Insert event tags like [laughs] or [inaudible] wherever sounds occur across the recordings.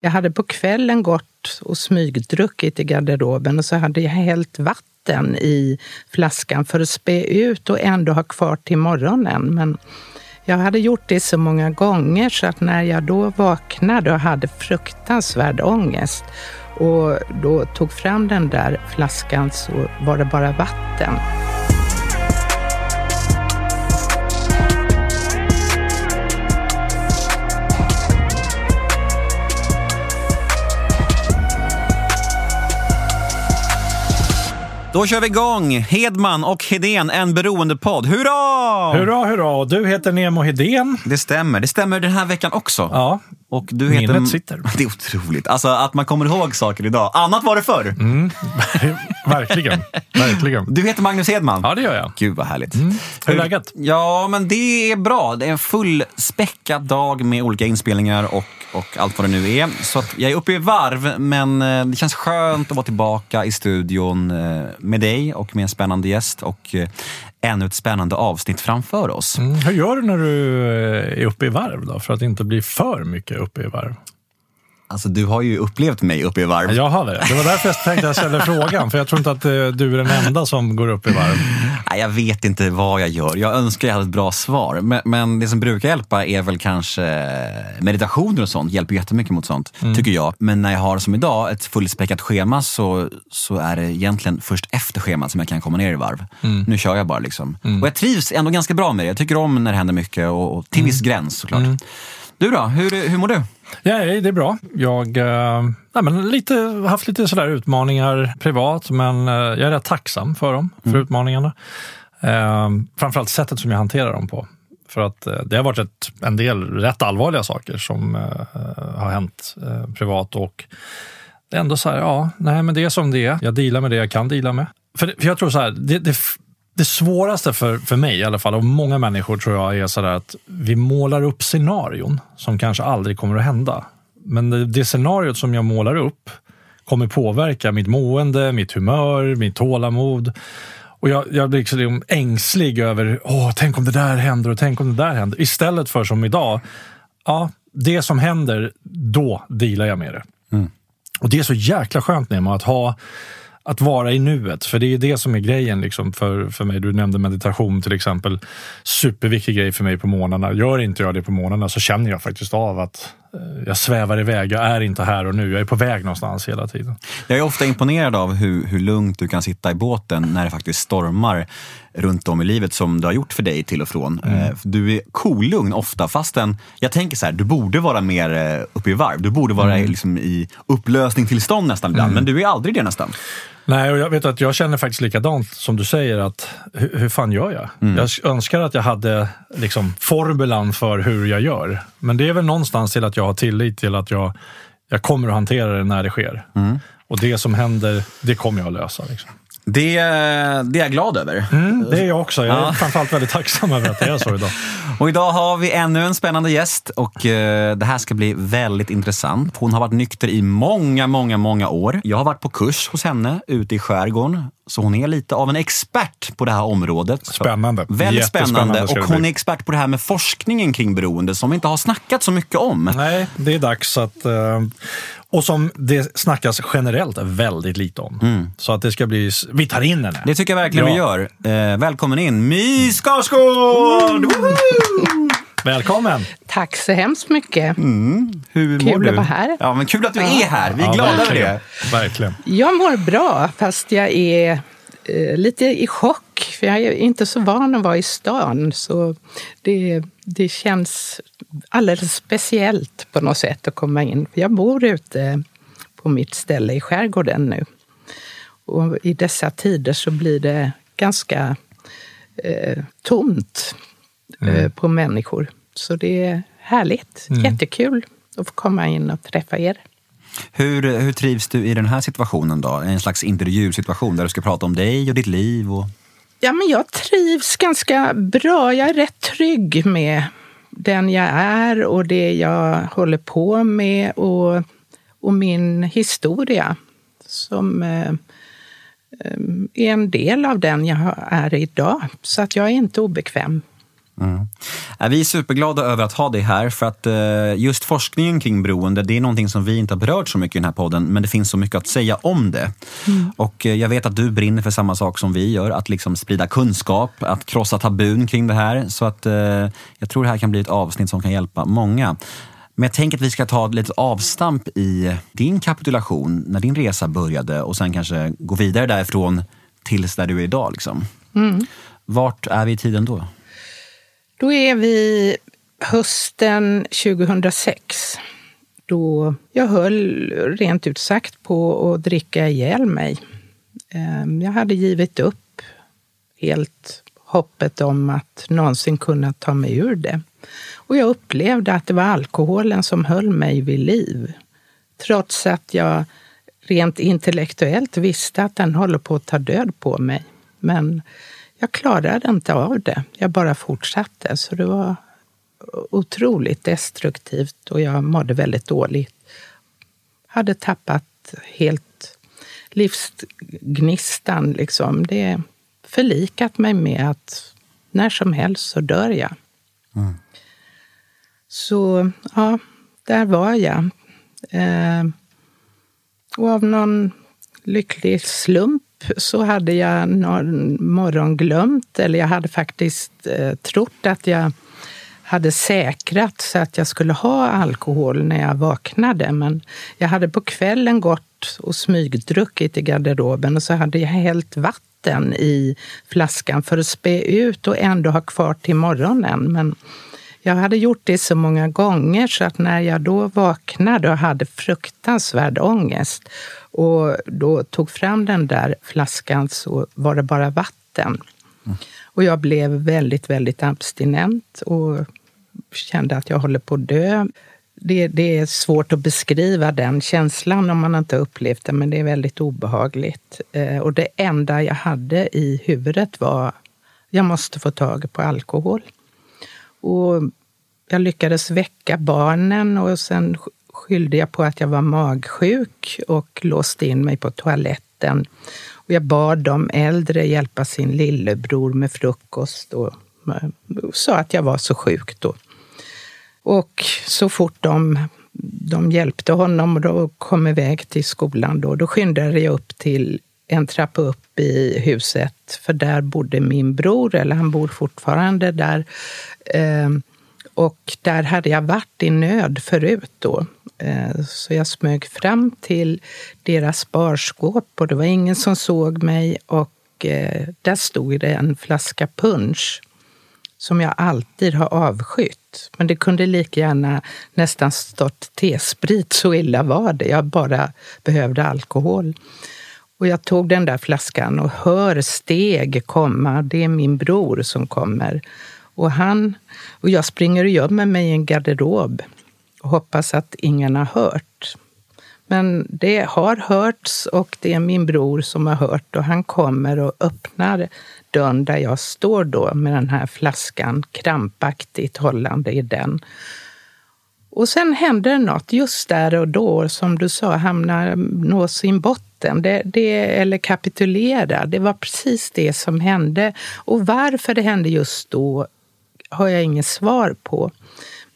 Jag hade på kvällen gått och smygdruckit i garderoben och så hade jag hällt vatten i flaskan för att spä ut och ändå ha kvar till morgonen. Men jag hade gjort det så många gånger så att när jag då vaknade och hade fruktansvärd ångest och då tog fram den där flaskan så var det bara vatten. Då kör vi igång! Hedman och Hedén, en beroendepodd. Hurra! Hurra, hurra! Du heter Nemo Hedén. Det stämmer. Det stämmer den här veckan också. Ja, Och du heter... minnet sitter. [laughs] Det är otroligt. Alltså att man kommer ihåg saker idag. Annat var det förr. Mm. [laughs] verkligen. verkligen. Du heter Magnus Hedman. Ja, det gör jag. Gud vad härligt. Hur är läget? Ja, men det är bra. Det är en fullspäckad dag med olika inspelningar och, och allt vad det nu är. Så jag är uppe i varv, men eh, det känns skönt att vara tillbaka i studion eh, med dig och med en spännande gäst och eh, ännu ett spännande avsnitt framför oss. Mm. Hur gör du när du eh, är uppe i varv då, för att inte bli för mycket uppe i varv? Alltså, du har ju upplevt mig uppe i varv. Jag har det. Det var därför jag tänkte jag ställa frågan, för jag tror inte att eh, du är den enda som går upp i varv. Nej, jag vet inte vad jag gör. Jag önskar jag hade ett bra svar. Men, men det som brukar hjälpa är väl kanske meditationer och sånt. hjälper jättemycket mot sånt, tycker jag. Men när jag har som idag ett fullspäckat schema så, så är det egentligen först efter schemat som jag kan komma ner i varv. Nu kör jag bara liksom. Och jag trivs ändå ganska bra med det. Jag tycker om när det händer mycket och, och till viss gräns såklart. Du då, hur, hur mår du? Ja, det är bra. Jag nej, men lite, haft lite sådär utmaningar privat, men eh, jag är rätt tacksam för dem, för utmaningarna. Eh, framförallt sättet som jag hanterar dem på. För att det har varit ett, en del rätt allvarliga saker som har hänt privat och det är ändå så här, ja, nej men det är som det är. Jag dealar med det jag kan deala med. För, för jag tror så här, det, det, det svåraste för, för mig i alla fall, och många människor tror jag, är sådär att vi målar upp scenarion som kanske aldrig kommer att hända. Men det, det scenariot som jag målar upp kommer påverka mitt mående, mitt humör, mitt tålamod. Och jag, jag blir liksom ängslig över, åh, tänk om det där händer och tänk om det där händer. Istället för som idag, ja, det som händer, då dealar jag med det. Och det är så jäkla skönt Nemo, att ha att vara i nuet, för det är det som är grejen liksom för, för mig. Du nämnde meditation till exempel. Superviktig grej för mig på morgnarna. Gör inte jag det på morgnarna så känner jag faktiskt av att eh, jag svävar iväg. Jag är inte här och nu. Jag är på väg någonstans hela tiden. Jag är ofta imponerad av hur, hur lugnt du kan sitta i båten när det faktiskt stormar runt om i livet som det har gjort för dig till och från. Eh, Du är kolugn ofta fastän jag tänker så här, du borde vara mer eh, uppe i varv. Du borde vara liksom i upplösningstillstånd nästan ibland, men du är aldrig det nästan. Nej, och jag vet att jag känner faktiskt likadant som du säger att hur, hur fan gör jag? Jag önskar att jag hade liksom formulan för hur jag gör. Men det är väl någonstans till att jag har tillit till att jag, jag kommer att hantera det när det sker. Och det som händer, det kommer jag att lösa. Liksom. Det, det är jag glad över. Det är jag också. Jag är Ja. framförallt väldigt tacksam över att det är så idag. [laughs] Och idag har vi ännu en spännande gäst och eh, det här ska bli väldigt intressant. Hon har varit nykter i många, många, många år. Jag har varit på kurs hos henne ute i skärgården. Så hon är lite av en expert på det här området. Spännande. Väldigt spännande. Och hon är expert på det här med forskningen kring beroende som vi inte har snackat så mycket om. Nej, det är dags att... eh, Och som det snackas generellt väldigt lite om. Så att det ska bli... Vi tar in henne. Det tycker jag verkligen vi Ja. gör. Eh, välkommen in, My Skarsgård! Välkommen! Tack så hemskt mycket. Hur Kul mår du? att vara här. Ja, men kul att du är här. Vi är Ja, glada över verkligen. det. Verkligen. Jag mår bra, fast jag är eh, lite i chock. För jag är inte så van att vara i stan. Så det, det känns alldeles speciellt på något sätt att komma in. För jag bor ute på mitt ställe i skärgården nu. Och i dessa tider så blir det ganska eh, tomt eh, på människor. Så det är härligt. Jättekul att få komma in och träffa er. Hur, hur trivs du i den här situationen då? En slags intervjusituation där du ska prata om dig och ditt liv? Och... Ja, men jag trivs ganska bra. Jag är rätt trygg med den jag är och det jag håller på med och, och min historia som eh, eh, är en del av den jag är idag. Så att jag är inte obekväm. Mm. Vi är superglada över att ha dig här för att eh, just forskningen kring beroende, det är någonting som vi inte har berört så mycket i den här podden, men det finns så mycket att säga om det. Mm. Och eh, jag vet att du brinner för samma sak som vi gör, att liksom sprida kunskap, att krossa tabun kring det här. Så att jag tror det här kan bli ett avsnitt som kan hjälpa många. Men jag tänker att vi ska ta lite avstamp i din kapitulation, när din resa började och sen kanske gå vidare därifrån tills där du är idag. Liksom. Mm. Vart är vi i tiden då? Då är vi hösten 2006 då jag höll rent ut sagt på att dricka ihjäl mig. Ehm, jag hade givit upp helt hoppet om att någonsin kunna ta mig ur det. Och jag upplevde att det var alkoholen som höll mig vid liv. Trots att jag rent intellektuellt visste att den håller på att ta död på mig. Men jag klarade inte av det. Jag bara fortsatte. Så det var otroligt destruktivt och jag mådde väldigt dåligt. Hade tappat helt livsgnistan. Liksom. Det förlikat mig med att när som helst så dör jag. Mm. Så ja, där var jag. Eh, och av någon lycklig slump så hade jag någon morgon glömt, eller jag hade faktiskt eh, trott att jag hade säkrat så att jag skulle ha alkohol när jag vaknade. Men jag hade på kvällen gått och smygdruckit i garderoben och så hade jag hällt vatten i flaskan för att spä ut och ändå ha kvar till morgonen. Men jag hade gjort det så många gånger så att när jag då vaknade och hade fruktansvärd ångest och då tog fram den där flaskan så var det bara vatten. Mm. Och jag blev väldigt, väldigt abstinent och kände att jag håller på att dö. Det, det, är svårt att beskriva den känslan om man inte har upplevt det, men det är väldigt obehagligt. Eh, och det enda jag hade i huvudet var jag måste få tag på alkohol. Och jag lyckades väcka barnen och sen skyllde jag på att jag var magsjuk och låste in mig på toaletten. Och jag bad de äldre hjälpa sin lillebror med frukost och eh, sa att jag var så sjuk då. Och så fort de, de hjälpte honom och då kom iväg till skolan, då, då skyndade jag upp till en trappa upp i huset, för där bodde min bror, eller han bor fortfarande där. Ehm, och där hade jag varit i nöd förut då. Eh, så jag smög fram till deras barskåp och det var ingen som såg mig och eh, där stod det en flaska punch som jag alltid har avskytt. Men det kunde lika gärna nästan stått T-sprit, så illa var det. Jag bara behövde alkohol. Och jag tog den där flaskan och hör steg komma. Det är min bror som kommer. Och, han, och jag springer och gömmer mig i en garderob och hoppas att ingen har hört. Men det har hörts och det är min bror som har hört och han kommer och öppnar dörren där jag står då med den här flaskan krampaktigt hållande i den. Och sen händer det något just där och då, som du sa, hamnar, nå sin botten. Det, det, eller kapitulera. Det var precis det som hände. Och varför det hände just då har jag inget svar på.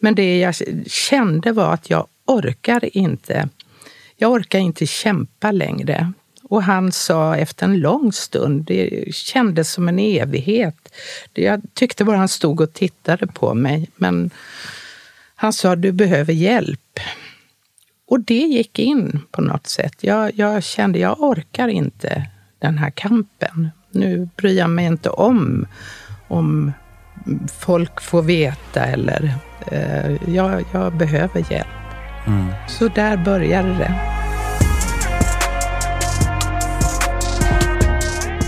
Men det jag kände var att jag orkar inte. Jag orkar inte kämpa längre. Och han sa efter en lång stund, det kändes som en evighet. Jag tyckte bara han stod och tittade på mig. Men han sa, du behöver hjälp. Och det gick in på något sätt. Jag, jag kände, jag orkar inte den här kampen. Nu bryr jag mig inte om om folk får veta eller eh, jag, jag, behöver hjälp. Mm. Så där började det.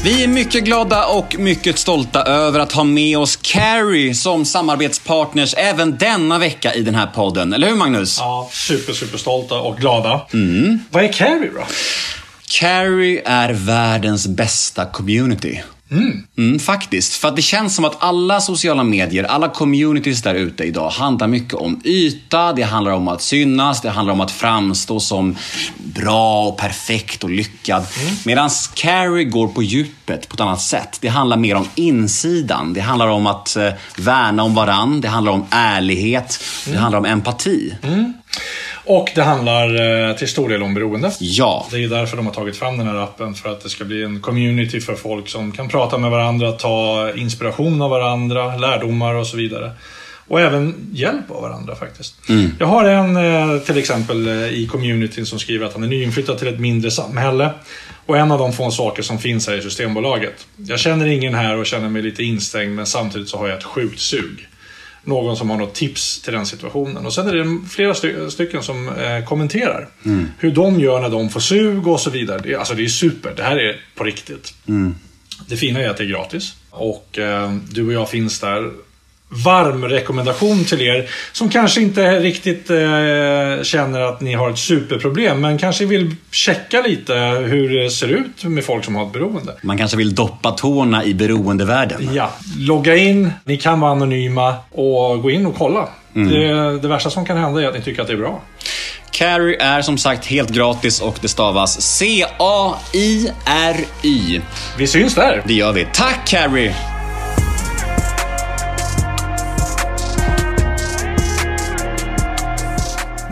Vi är mycket glada och mycket stolta över att ha med oss Carrie som samarbetspartners även denna vecka i den här podden. Eller hur Magnus? Ja, super, super stolta och glada. Mm. Vad är Carrie då? Carrie är världens bästa community. Mm, faktiskt. För att det känns som att alla sociala medier, alla communities där ute idag handlar mycket om yta, det handlar om att synas, det handlar om att framstå som bra och perfekt och lyckad. Mm. Medan Carrie går på djupet på ett annat sätt. Det handlar mer om insidan. Det handlar om att eh, värna om varann, det handlar om ärlighet, mm. det handlar om empati. Och det handlar eh, till stor del om beroende. Ja. Det är därför de har tagit fram den här appen, för att det ska bli en community för folk som kan prata med varandra, ta inspiration av varandra, lärdomar och så vidare. Och även hjälp av varandra faktiskt. Mm. Jag har en eh, till exempel eh, i communityn som skriver att han är nyinflyttad till ett mindre samhälle. Och en av de få saker som finns här är Systembolaget. Jag känner ingen här och känner mig lite instängd men samtidigt så har jag ett sjukt sug någon som har något tips till den situationen. Och sen är det flera sty stycken som eh, kommenterar mm. hur de gör när de får sug och så vidare. Det, alltså det är super, det här är på riktigt. Mm. Det fina är att det är gratis. Och eh, du och jag finns där varm rekommendation till er som kanske inte riktigt eh, känner att ni har ett superproblem men kanske vill checka lite hur det ser ut med folk som har ett beroende. Man kanske vill doppa tårna i beroendevärlden. Ja, logga in, ni kan vara anonyma och gå in och kolla. Mm. Det, det värsta som kan hända är att ni tycker att det är bra. Carry är som sagt helt gratis och det stavas C-A-I-R-Y. Vi syns där! Det gör vi. Tack Carry!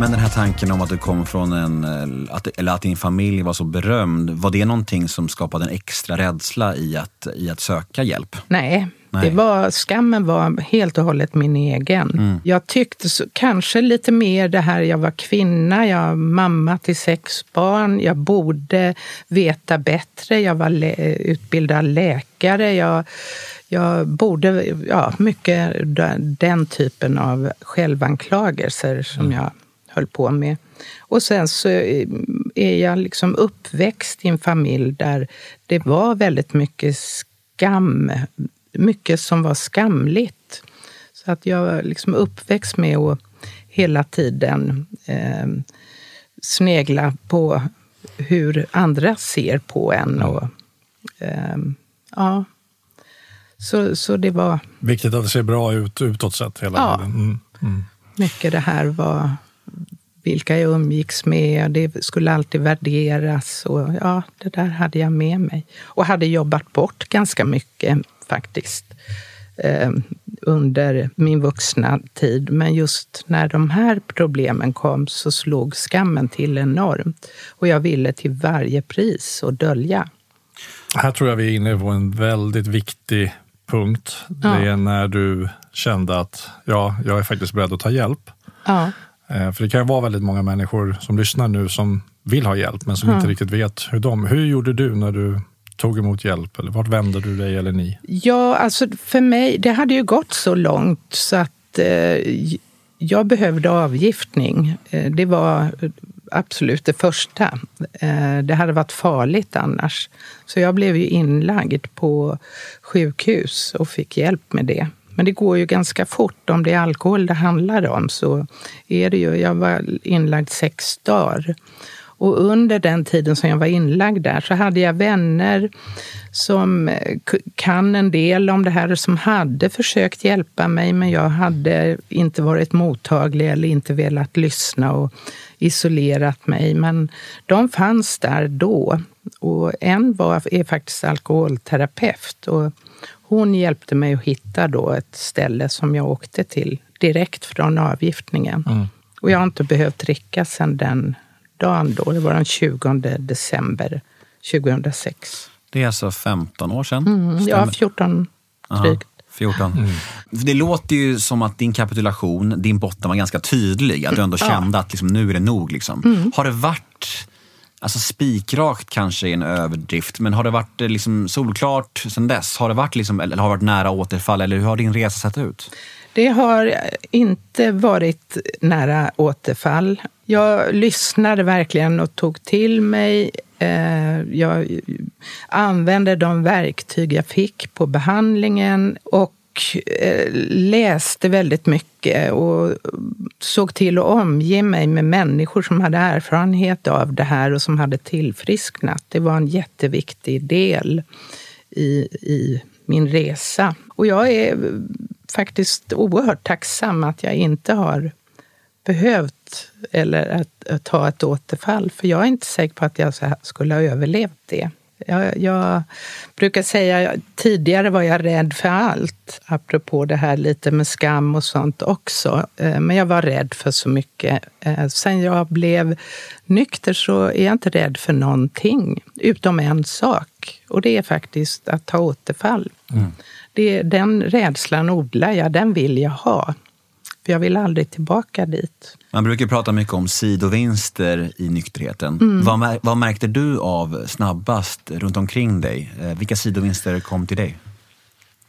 Men den här tanken om att du kom från en, att, eller att din familj var så berömd, var det någonting som skapade en extra rädsla i att, i att söka hjälp? Nej, Nej. Det var, skammen var helt och hållet min egen. Mm. Jag tyckte så, kanske lite mer det här, jag var kvinna, jag var mamma till sex barn, jag borde veta bättre, jag var lä utbildad läkare, jag, jag borde, ja, mycket den typen av självanklagelser som mm. jag höll på med. Och sen så är jag liksom uppväxt i en familj där det var väldigt mycket skam, mycket som var skamligt. Så att jag var liksom uppväxt med att hela tiden eh, snegla på hur andra ser på en. Och, eh, ja. Så, så det var... Viktigt att det ser bra ut utåt sett hela ja. tiden. Mm. Mm. Mycket det här var vilka jag umgicks med. Det skulle alltid värderas. Och ja, det där hade jag med mig. Och hade jobbat bort ganska mycket faktiskt eh, under min vuxna tid. Men just när de här problemen kom så slog skammen till enormt. Och jag ville till varje pris att dölja. Här tror jag vi är inne på en väldigt viktig punkt. Det är när du kände att ja, jag är faktiskt beredd att ta hjälp. Ja. Eh, för det kan ju vara väldigt många människor som lyssnar nu som vill ha hjälp men som mm. inte riktigt vet hur de... Hur gjorde du när du tog emot hjälp? Eller vart vände du dig eller ni? Ja, alltså för mig, det hade ju gått så långt så att eh, jag behövde avgiftning. Eh, det var absolut det första. Eh, det hade varit farligt annars. Så jag blev ju inlagd på sjukhus och fick hjälp med det. Men det går ju ganska fort. Om det är alkohol det handlar om så är det ju... Jag var inlagd sex dagar. Och under den tiden som jag var inlagd där så hade jag vänner som eh, kan en del om det här, och som hade försökt hjälpa mig men jag hade inte varit mottaglig eller inte velat lyssna och isolerat mig. Men de fanns där då. Och en var, är faktiskt alkoholterapeut. Och hon hjälpte mig att hitta då ett ställe som jag åkte till direkt från avgiftningen. Mm. Och jag har inte behövt dricka sedan den dagen då. Det var den 20 december 2006. Det är alltså 15 år sedan? Mm, ja, 14 drygt. 14. Mm. Det låter ju som att din kapitulation, din botten var ganska tydlig. Att du ändå kände att liksom, nu är det nog. Liksom. Mm. Har det varit Alltså spikrakt kanske är en överdrift, men har det varit eh, liksom solklart sen dess? Har det varit, liksom, eller har det varit nära återfall eller hur har din resa sett ut? Det har inte varit nära återfall. Jag lyssnade verkligen och tog till mig. Eh, jag använde de verktyg jag fick på behandlingen och och eh, läste väldigt mycket och såg till att omge mig med människor som hade erfarenhet av det här och som hade tillfrisknat. Det var en jätteviktig del i, i min resa. Och jag är faktiskt oerhört tacksam att jag inte har behövt eller att, att ta ett återfall. För jag är inte säker på att jag skulle ha överlevt det. Jag, jag, brukar säga, tidigare var jag rädd för allt, apropå det här lite med skam och sånt också. Eh, men jag var rädd för så mycket. Eh, sen jag blev nykter så är jag inte rädd för någonting, utom en sak. Och det är faktiskt att ta återfall. Mm. Det, den rädslan odlar jag, den vill jag ha. För jag vill aldrig tillbaka dit. Man brukar prata mycket om sidovinster i nykterheten. Mm. Vad, vad, märkte du av snabbast runt omkring dig? Eh, vilka sidovinster kom till dig?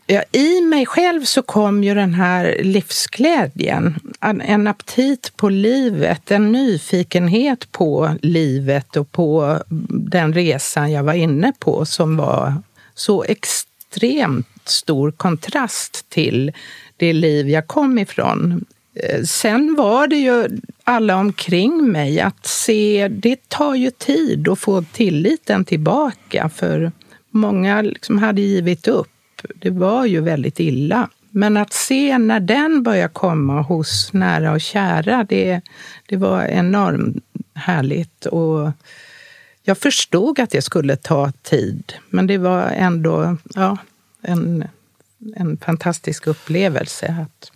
Ja, I mig själv så kom ju den här livsglädjen. En aptit på livet, en nyfikenhet på livet och på den resan jag var inne på som var så extremt stor kontrast till det liv jag kom ifrån. Eh, sen var det ju alla omkring mig att se, det tar ju tid att få tilliten tillbaka för många liksom hade givit upp. Det var ju väldigt illa. Men att se när den börjar komma hos nära och kära, det, det var enormt härligt. Och jag förstod att det skulle ta tid, men det var ändå ja, en en fantastisk upplevelse. Att...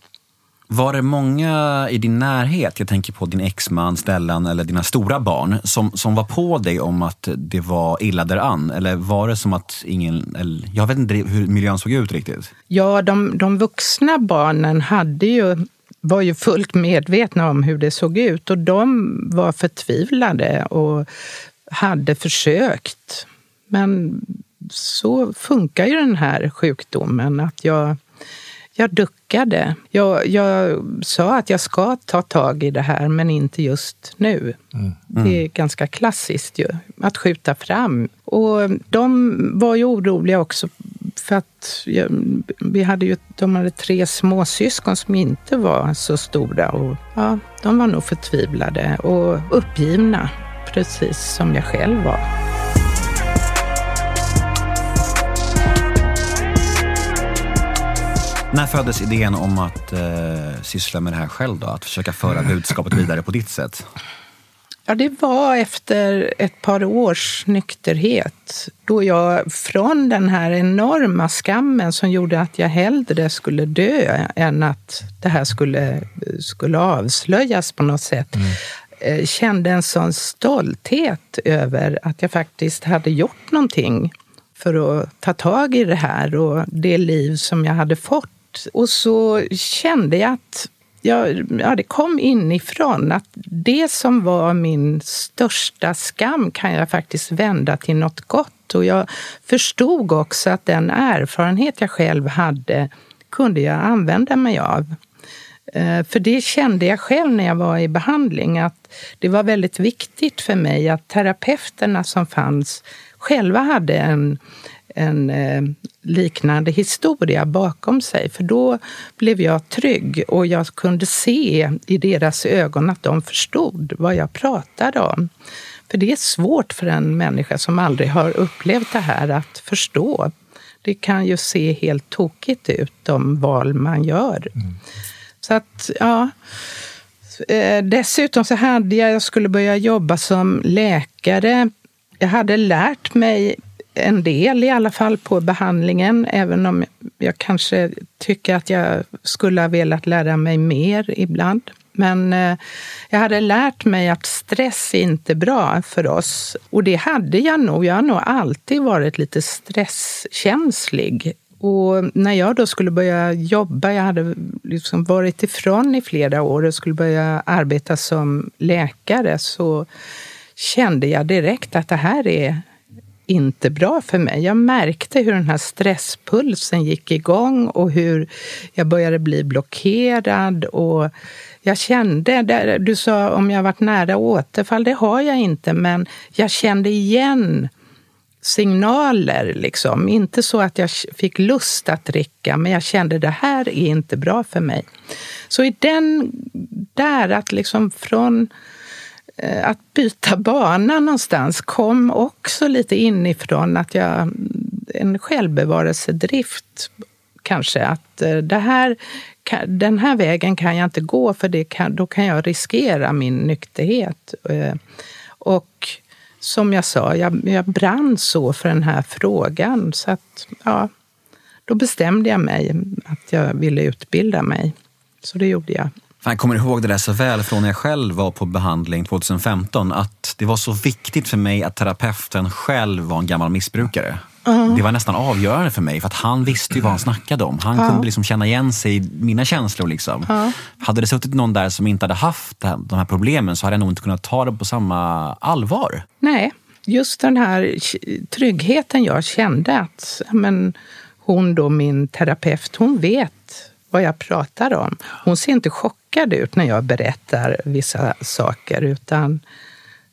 Var det många i din närhet, jag tänker på din exman Stellan eller dina stora barn, som, som var på dig om att det var illa däran? Eller var det som att ingen... Eller, jag vet inte hur miljön såg ut riktigt. Ja, de, de vuxna barnen hade ju var ju fullt medvetna om hur det såg ut och de var förtvivlade och hade försökt. Men så funkar ju den här sjukdomen. Att jag, jag duckade. Jag, jag sa att jag ska ta tag i det här, men inte just nu. Mm. Det är ganska klassiskt ju, att skjuta fram. Och de var ju oroliga också för att vi hade ju, de hade tre småsyskon som inte var så stora. Och ja, de var nog förtvivlade och uppgivna, precis som jag själv var. När föddes idén om att eh, syssla med det här själv då? Att försöka föra budskapet vidare på ditt sätt? Ja, det var efter ett par års nykterhet då jag från den här enorma skammen som gjorde att jag hellre skulle dö än att det här skulle, skulle avslöjas på något sätt mm. Eh, kände en sån stolthet över att jag faktiskt hade gjort någonting för att ta tag i det här och det liv som jag hade fått och så kände jag att jag, ja, det kom inifrån att det som var min största skam kan jag faktiskt vända till något gott. Och jag förstod också att den erfarenhet jag själv hade kunde jag använda mig av. Eh, för det kände jag själv när jag var i behandling, att det var väldigt viktigt för mig att terapeuterna som fanns själva hade en, en eh, liknande historia bakom sig. För då blev jag trygg och jag kunde se i deras ögon att de förstod vad jag pratade om. För det är svårt för en människa som aldrig har upplevt det här att förstå. Det kan ju se helt tokigt ut, de val man gör. Mm. Så att, ja. Eh, dessutom så hade jag, jag skulle börja jobba som läkare. Jag hade lärt mig en del i alla fall på behandlingen, även om jag kanske tycker att jag skulle ha velat lära mig mer ibland. Men eh, jag hade lärt mig att stress är inte bra för oss. Och det hade jag nog. Jag har nog alltid varit lite stresskänslig. Och när jag då skulle börja jobba, jag hade liksom varit ifrån i flera år och skulle börja arbeta som läkare, så kände jag direkt att det här är inte bra för mig. Jag märkte hur den här stresspulsen gick igång och hur jag började bli blockerad. Och jag kände, du sa om jag varit nära återfall, det har jag inte, men jag kände igen signaler. Liksom. Inte så att jag fick lust att dricka, men jag kände det här är inte bra för mig. Så i den där, att liksom från Eh, att byta bana någonstans kom också lite inifrån att jag en självbevarelsedrift kanske. Att eh, det här, den här vägen kan jag inte gå för det kan, då kan jag riskera min nykterhet. Eh, och som jag sa, jag, jag brann så för den här frågan. Så att, ja, då bestämde jag mig att jag ville utbilda mig. Så det gjorde jag. Jag kommer ihåg det där så väl från när jag själv var på behandling 2015. Att det var så viktigt för mig att terapeuten själv var en gammal missbrukare. Uh. Det var nästan avgörande för mig för att han visste ju vad han snackade om. Han uh. kunde liksom känna igen sig i mina känslor. Liksom. Uh. Hade det suttit någon där som inte hade haft de här problemen så hade jag nog inte kunnat ta det på samma allvar. Nej, just den här tryggheten jag kände att men, hon då, min terapeut, hon vet vad jag pratar om. Hon ser inte chockad ut när jag berättar vissa saker utan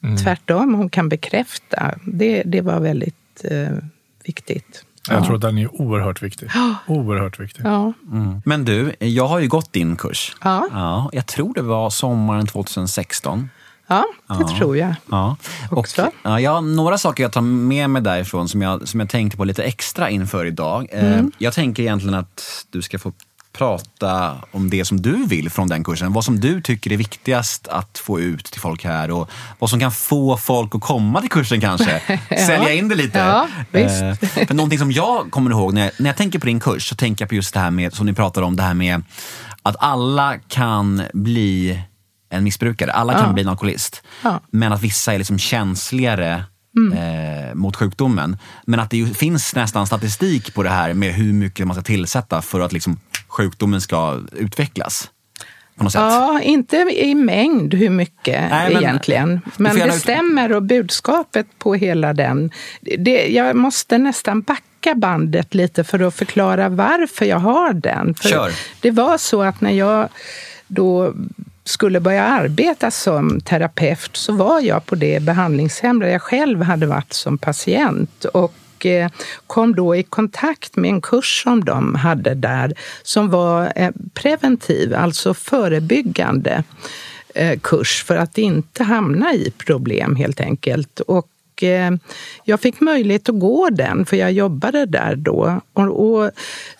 mm. tvärtom, hon kan bekräfta. Det, det var väldigt eh, viktigt. Jag ja. tror att den är oerhört viktig. Oerhört viktig. Ja. Mm. Men du, jag har ju gått din kurs. Ja. Ja, jag tror det var sommaren 2016. Ja, det ja. tror jag ja. också. Och, ja, jag har några saker jag tar med mig därifrån som jag, som jag tänkte på lite extra inför idag. Eh, mm. Jag tänker egentligen att du ska få prata om det som du vill från den kursen. Vad som du tycker är viktigast att få ut till folk här och vad som kan få folk att komma till kursen kanske. [laughs] ja. Sälja in det lite. Ja, visst. Eh, för någonting som jag kommer ihåg när jag, när jag tänker på din kurs så tänker jag på just det här med, som ni pratar om, det här med att alla kan bli en missbrukare. Alla kan ja. bli en alkoholist. Ja. Men att vissa är liksom känsligare Mm. Eh, mot sjukdomen. Men att det finns nästan statistik på det här med hur mycket man ska tillsätta för att liksom sjukdomen ska utvecklas. Ja, inte i mängd hur mycket Nej, men, egentligen. Men det stämmer och budskapet på hela den. Det, jag måste nästan backa bandet lite för att förklara varför jag har den. För Kör. Det var så att när jag då skulle börja arbeta som terapeut så var jag på det behandlingshem där jag själv hade varit som patient. Och eh, kom då i kontakt med en kurs som de hade där som var eh, preventiv, alltså förebyggande eh, kurs för att inte hamna i problem helt enkelt. Och Eh, jag fick möjlighet att gå den, för jag jobbade där då. Och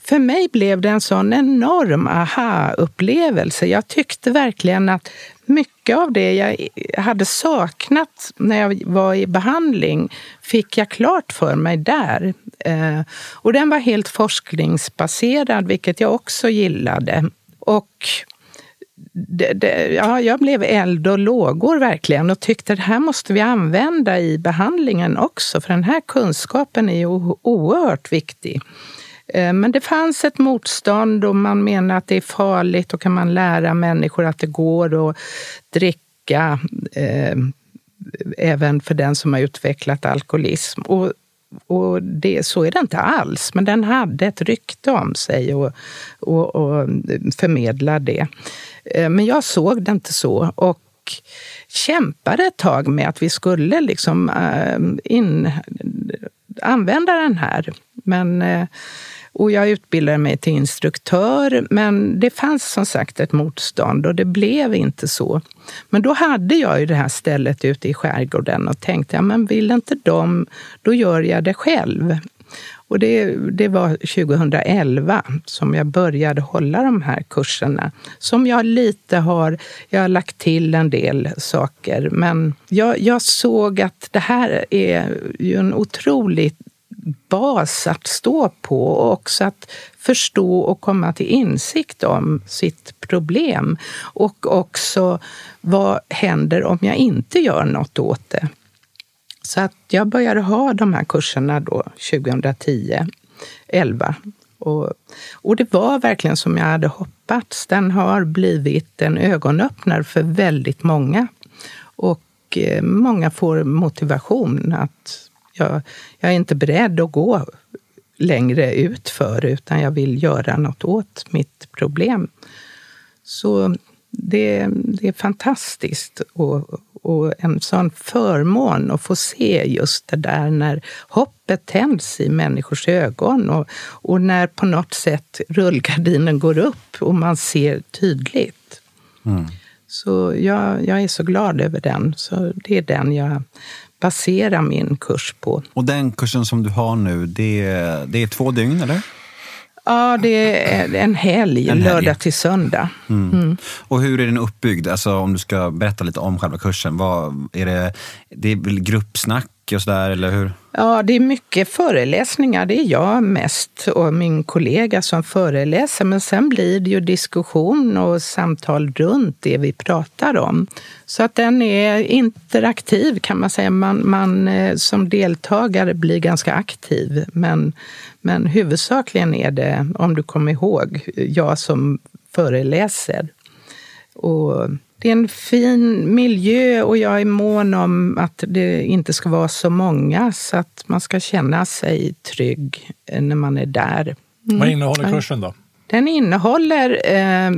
för mig blev det en sån enorm aha-upplevelse. Jag tyckte verkligen att mycket av det jag hade saknat när jag var i behandling fick jag klart för mig där. Eh, och den var helt forskningsbaserad, vilket jag också gillade. Och det, det, ja, jag blev eld och lågor verkligen och tyckte att det här måste vi använda i behandlingen också, för den här kunskapen är ju oerhört viktig. Eh, men det fanns ett motstånd och man menar att det är farligt och kan man lära människor att det går att dricka eh, även för den som har utvecklat alkoholism. Och, och det, så är det inte alls, men den hade ett rykte om sig och, och, och förmedlade det. Eh, men jag såg det inte så och kämpade ett tag med att vi skulle liksom eh, in, använda den här. Men eh, och jag utbildade mig till instruktör, men det fanns som sagt ett motstånd och det blev inte så. Men då hade jag ju det här stället ute i skärgården och tänkte, ja men vill inte de, då gör jag det själv. Och det, det var 2011 som jag började hålla de här kurserna. Som jag lite har, jag har lagt till en del saker. Men jag, jag såg att det här är ju en otroligt bas att stå på och också att förstå och komma till insikt om sitt problem. Och också vad händer om jag inte gör något åt det? Så att jag började ha de här kurserna då 2010, 11. Och, och det var verkligen som jag hade hoppats. Den har blivit en ögonöppnare för väldigt många. Och eh, många får motivation att jag, jag är inte beredd att gå längre ut för utan jag vill göra något åt mitt problem. Så det, det är fantastiskt och, och, en sån förmån att få se just det där när hoppet tänds i människors ögon och, och när på något sätt rullgardinen går upp och man ser tydligt. Mm. Så jag, jag är så glad över den. Så det är den jag basera min kurs på. Och den kursen som du har nu, det, det är två dygn eller? Ja, det är en helg, en helg. lördag till söndag. Mm. Mm. Och hur är den uppbyggd? Alltså, om du ska berätta lite om själva kursen. Vad, är det, det är väl gruppsnack och sådär, eller hur? Ja, det är mycket föreläsningar. Det är jag mest och min kollega som föreläser. Men sen blir det ju diskussion och samtal runt det vi pratar om. Så att den är interaktiv kan man säga. Man, man eh, som deltagare blir ganska aktiv. Men, men huvudsakligen är det, om du kommer ihåg, jag som föreläser. Och det är en fin miljö och jag är mån om att det inte ska vara så många så att man ska känna sig trygg när man är där. Mm. Vad innehåller kursen då? Den innehåller eh,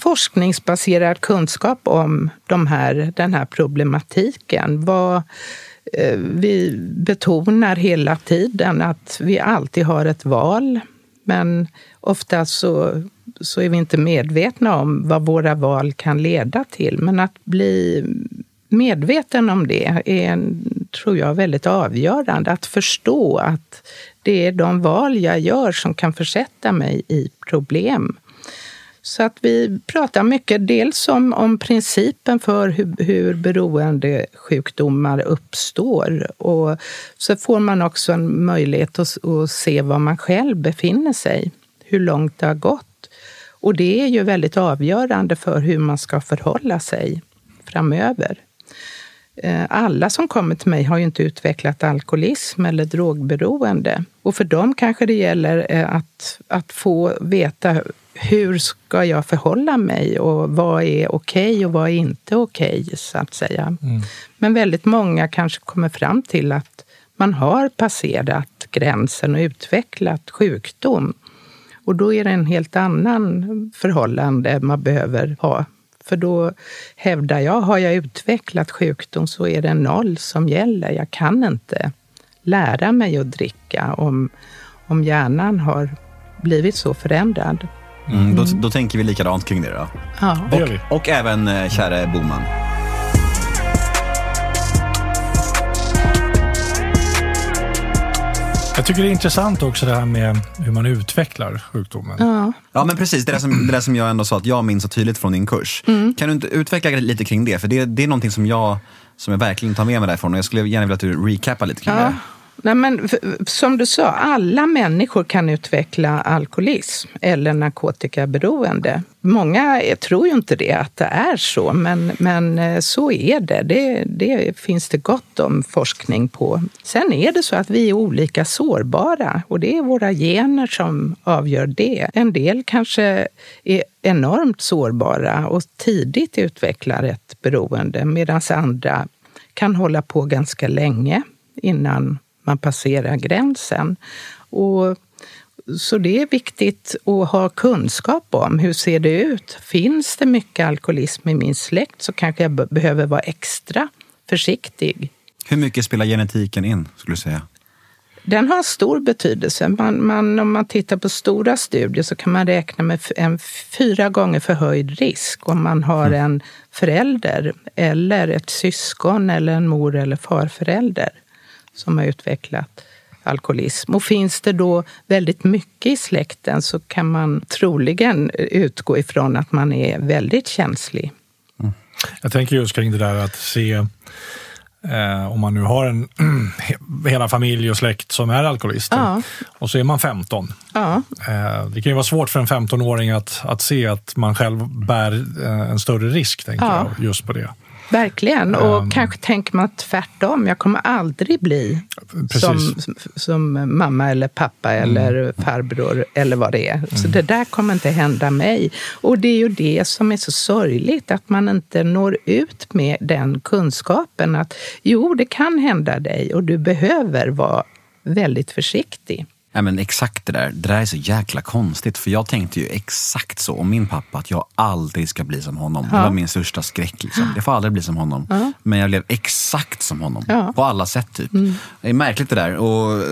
forskningsbaserad kunskap om de här, den här problematiken. Vad, eh, Eh, vi betonar hela tiden att vi alltid har ett val, men ofta så så är vi inte medvetna om vad våra val kan leda till. Men att bli medveten om det är, tror jag, väldigt avgörande. Att förstå att det är de val jag gör som kan försätta mig i problem. Så att vi pratar mycket dels om, om principen för hur, hur beroendesjukdomar uppstår. Och så får man också en möjlighet att, att se var man själv befinner sig, hur långt det har gått och det är ju väldigt avgörande för hur man ska förhålla sig framöver. Eh, alla som kommer till mig har ju inte utvecklat alkoholism eller drogberoende. Och för dem kanske det gäller eh, att, att få veta hur ska jag förhålla mig och vad är okej okay och vad är inte okej, okay, så att säga. Mm. Men väldigt många kanske kommer fram till att man har passerat gränsen och utvecklat sjukdom. Och då är det en helt annan förhållande man behöver ha. För då hävdar jag, har jag utvecklat sjukdom så är det noll som gäller. Jag kan inte lära mig att dricka om, om hjärnan har blivit så förändrad. Mm, då, då tänker vi likadant kring det då. Ja. Det gör vi. Och, och även eh, käre Boman. Jag tycker det är intressant också det här med hur man utvecklar sjukdomen. Ja, ja men precis. Det där, som, det där som jag ändå sa att jag minns så tydligt från din kurs. Mm. Kan du inte utveckla lite kring det? För det, det är någonting som jag, som jag verkligen tar med mig därifrån och jag skulle gärna vilja att du recapar lite kring ja. det. Nej, men, som du sa, alla människor kan utveckla alkoholism eller narkotikaberoende. Många tror ju inte det, att det är så, men, men eh, så är det. det. Det finns det gott om forskning på. Sen är det så att vi är olika sårbara och det är våra gener som avgör det. En del kanske är enormt sårbara och tidigt utvecklar ett beroende medan andra kan hålla på ganska länge innan man passerar gränsen. Och så det är viktigt att ha kunskap om hur ser det ut. Finns det mycket alkoholism i min släkt så kanske jag behöver vara extra försiktig. Hur mycket spelar genetiken in, skulle du säga? Den har stor betydelse. Man, man, om man tittar på stora studier så kan man räkna med en fyra gånger förhöjd risk om man har mm. en förälder eller ett syskon eller en mor eller farförälder som har utvecklat alkoholism. Och finns det då väldigt mycket i släkten så kan man troligen utgå ifrån att man är väldigt känslig. Mm. Jag tänker just kring det där att se eh, om man nu har en [clears throat] hela familj och släkt som är alkoholister ja. och så är man 15. Ja. Eh, det kan ju vara svårt för en 15-åring att, att se att man själv bär eh, en större risk, tänker ja. jag, just på det. Verkligen. Och um, kanske tänker man tvärtom. Jag kommer aldrig bli som, som mamma eller pappa mm. eller farbror eller vad det är. Mm. Så det där kommer inte hända mig. Och det är ju det som är så sorgligt, att man inte når ut med den kunskapen att jo, det kan hända dig och du behöver vara väldigt försiktig. Ja, men exakt det där. Det där är så jäkla konstigt. För jag tänkte ju exakt så om min pappa, att jag aldrig ska bli som honom. Ja. Det var min största skräck. Liksom. Jag får aldrig bli som honom. Ja. Men jag blev exakt som honom. Ja. På alla sätt typ. Mm. Det är märkligt det där. Och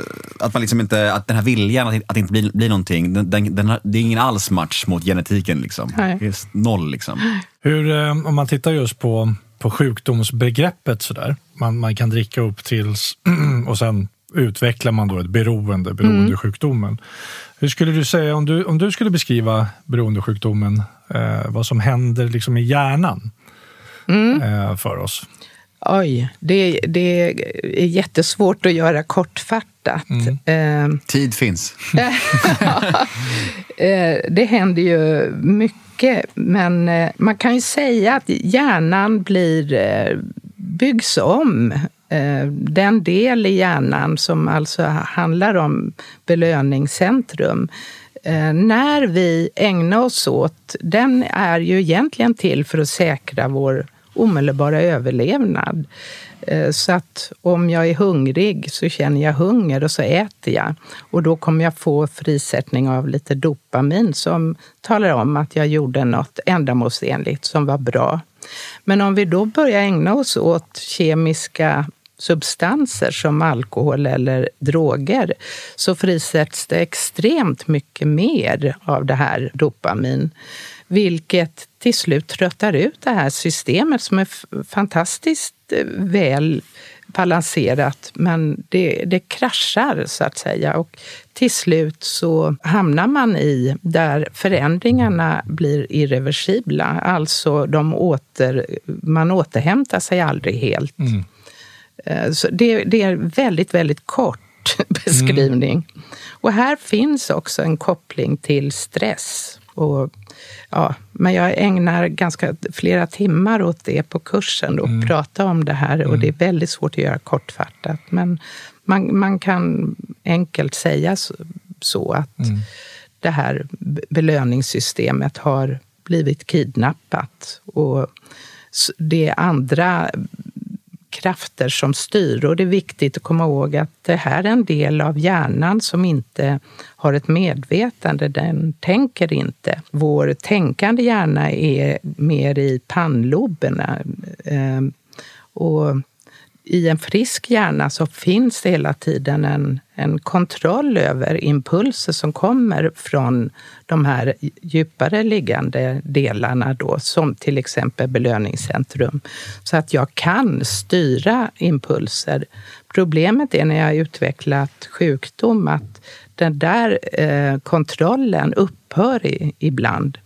att, man liksom inte, att den här viljan att, att inte bli, bli någonting, den, den, den har, det är ingen alls match mot genetiken. Liksom. Det är noll liksom. Hur, eh, om man tittar just på på sjukdomsbegreppet sådär. Man, man kan dricka upp tills [clears throat] och sen utvecklar man då ett beroende, beroendesjukdomen. Mm. Hur skulle du säga, om du, om du skulle beskriva beroendesjukdomen, eh, vad som händer liksom i hjärnan mm. eh, för oss? Oj, det, det är jättesvårt att göra kortfattat. Mm. Eh, Tid finns. [laughs] [laughs] Eh, det händer ju mycket, men eh, man kan ju säga att hjärnan blir, eh, byggs om. Eh, den del i hjärnan som alltså handlar om belöningscentrum eh, när vi ägnar oss åt, den är ju egentligen till för att säkra vår omedelbara överlevnad. Eh, så att om jag är hungrig så känner jag hunger och så äter jag. Och då kommer jag få frisättning av lite dopamin som talar om att jag gjorde något ändamålsenligt som var bra. Men om vi då börjar ägna oss åt kemiska substanser som alkohol eller droger så frisätts det extremt mycket mer av det här dopamin vilket till slut tröttar ut det här systemet som är fantastiskt eh, väl balanserat, men det, det kraschar så att säga. Och till slut så hamnar man i där förändringarna blir irreversibla. Alltså de åter, man återhämtar sig aldrig helt. Mm. Eh, så det, det, är väldigt, väldigt kort [laughs] beskrivning. Mm. Och här finns också en koppling till stress. Och ja, men jag ägnar ganska flera timmar åt det på kursen och mm. prata om det här. Och mm. det är väldigt svårt att göra kortfattat. Men man, man kan enkelt säga så, så att mm. det här belöningssystemet har blivit kidnappat. Och det är andra krafter som styr. Och det är viktigt att komma ihåg att det här är en del av hjärnan som inte har ett medvetande. Den tänker inte. Vår tänkande hjärna är mer i pannloberna. Ehm, och i en frisk hjärna så finns det hela tiden en, en kontroll över impulser som kommer från de här djupare liggande delarna då, som till exempel belöningscentrum. Så att jag kan styra impulser. Problemet är när jag har utvecklat sjukdom att den där eh, kontrollen upphör i, ibland.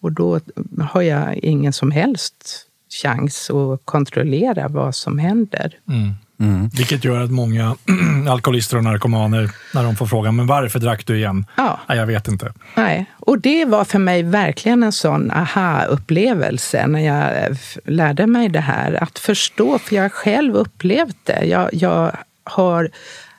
Och då har jag ingen som helst chans att kontrollera vad som händer. Mm. Mm. Vilket gör att många [clears throat] alkoholister och narkomaner, när de får frågan men varför drack du igen? Ja. Nej, jag vet inte. Nej. Och det var för mig verkligen en sån aha-upplevelse när jag lärde mig det här. Att förstå, för jag har själv upplevt det. Jag, jag har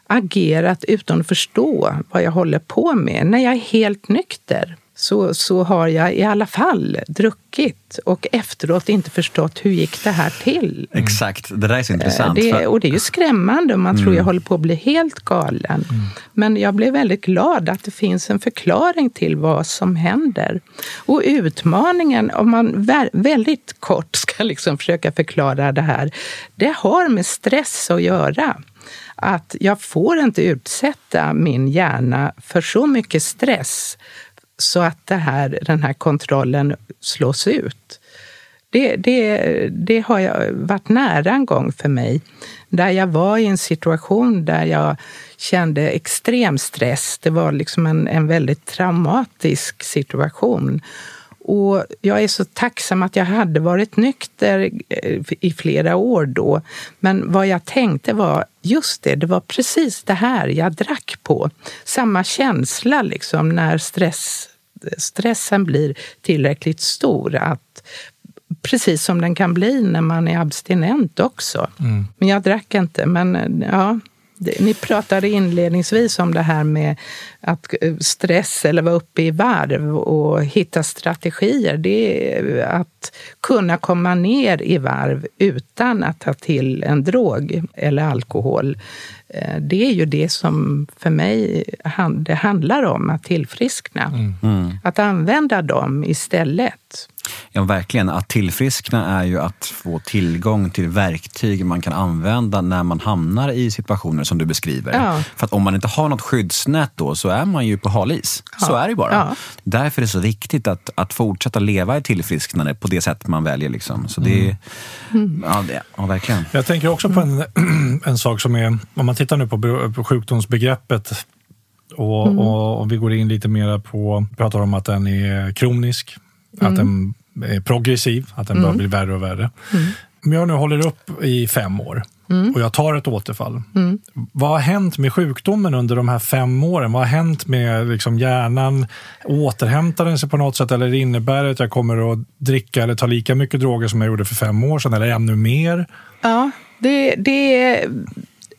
agerat utan att förstå vad jag håller på med när jag är helt nykter så, så har jag i alla fall druckit och efteråt inte förstått hur gick det här till. Mm. Exakt, det där är så intressant. Det, och det är ju skrämmande, man mm. tror jag håller på att bli helt galen. Mm. Men jag blev väldigt glad att det finns en förklaring till vad som händer. Och utmaningen, om man väldigt kort ska liksom försöka förklara det här, det har med stress att göra att jag får inte utsätta min hjärna för så mycket stress så att det här, den här kontrollen slås ut. Det, det, det har jag varit nära en gång för mig, där jag var i en situation där jag kände extrem stress. Det var liksom en, en väldigt traumatisk situation. Och jag är så tacksam att jag hade varit nykter eh, i flera år då. Men vad jag tänkte var, just det, det var precis det här jag drack på. Samma känsla liksom när stress, stressen blir tillräckligt stor. Att, precis som den kan bli när man är abstinent också. Mm. Men jag drack inte. Men ja, ni pratade inledningsvis om det här med att eh, stress eller vara uppe i varv och hitta strategier. Det är att kunna komma ner i varv utan att ta till en drog eller alkohol. Eh, det är ju det som för mig det handlar om, att tillfriskna. Mm. mm. Att använda dem istället. Ja, verkligen. Att tillfriskna är ju att få tillgång till verktyg man kan använda när man hamnar i situationer som du beskriver. Ja. För att om man inte har något skyddsnät då så är man ju på halis. Så är det bara. Ja. Därför är det så viktigt att, att fortsätta leva i tillfrisknande på det sätt man väljer. Liksom. Så det, Mm. ja, det, ja, verkligen. Jag tänker också på en, [clears throat] en sak som är, om man tittar nu på, på sjukdomsbegreppet och, och, och vi går in lite mer på, pratar om att den är kronisk, att den är progressiv, att den bara blir värre och värre. Om jag nu håller upp i fem år och jag tar ett återfall. Vad har hänt med sjukdomen under de här fem åren? Vad har hänt med liksom hjärnan? Återhämtar den sig på något sätt eller innebär det att jag kommer att dricka eller ta lika mycket droger som jag gjorde för fem år sedan eller ännu mer? Ja, det, det,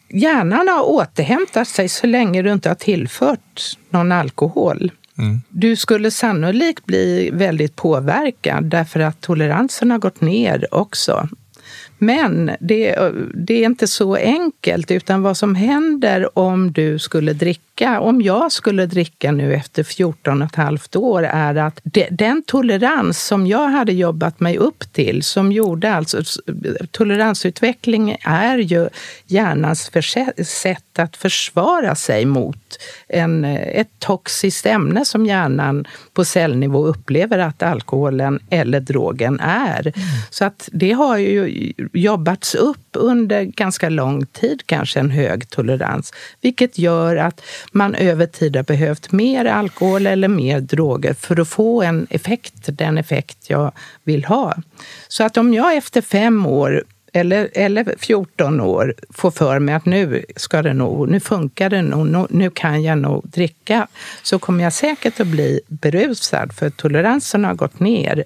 hjärnan har återhämtat sig så länge du inte har tillfört någon alkohol. Mm. Du skulle sannolikt bli väldigt påverkad därför att toleransen har gått ner också. Men det, det är inte så enkelt, utan vad som händer om du skulle dricka, om jag skulle dricka nu efter 14 och ett halvt år, är att det, den tolerans som jag hade jobbat mig upp till, som gjorde alltså, toleransutveckling är ju hjärnans sätt att försvara sig mot en, ett toxiskt ämne som hjärnan på cellnivå upplever att alkoholen eller drogen är. Så att det har ju jobbats upp under ganska lång tid, kanske en hög tolerans, vilket gör att man över tid har behövt mer alkohol eller mer droger för att få en effekt, den effekt jag vill ha. Så att om jag efter fem år eller, eller 14 år får för mig att nu ska det nog, nu funkar det nog, nu- nu kan jag nog dricka, så kommer jag säkert att bli berusad för toleransen har gått ner.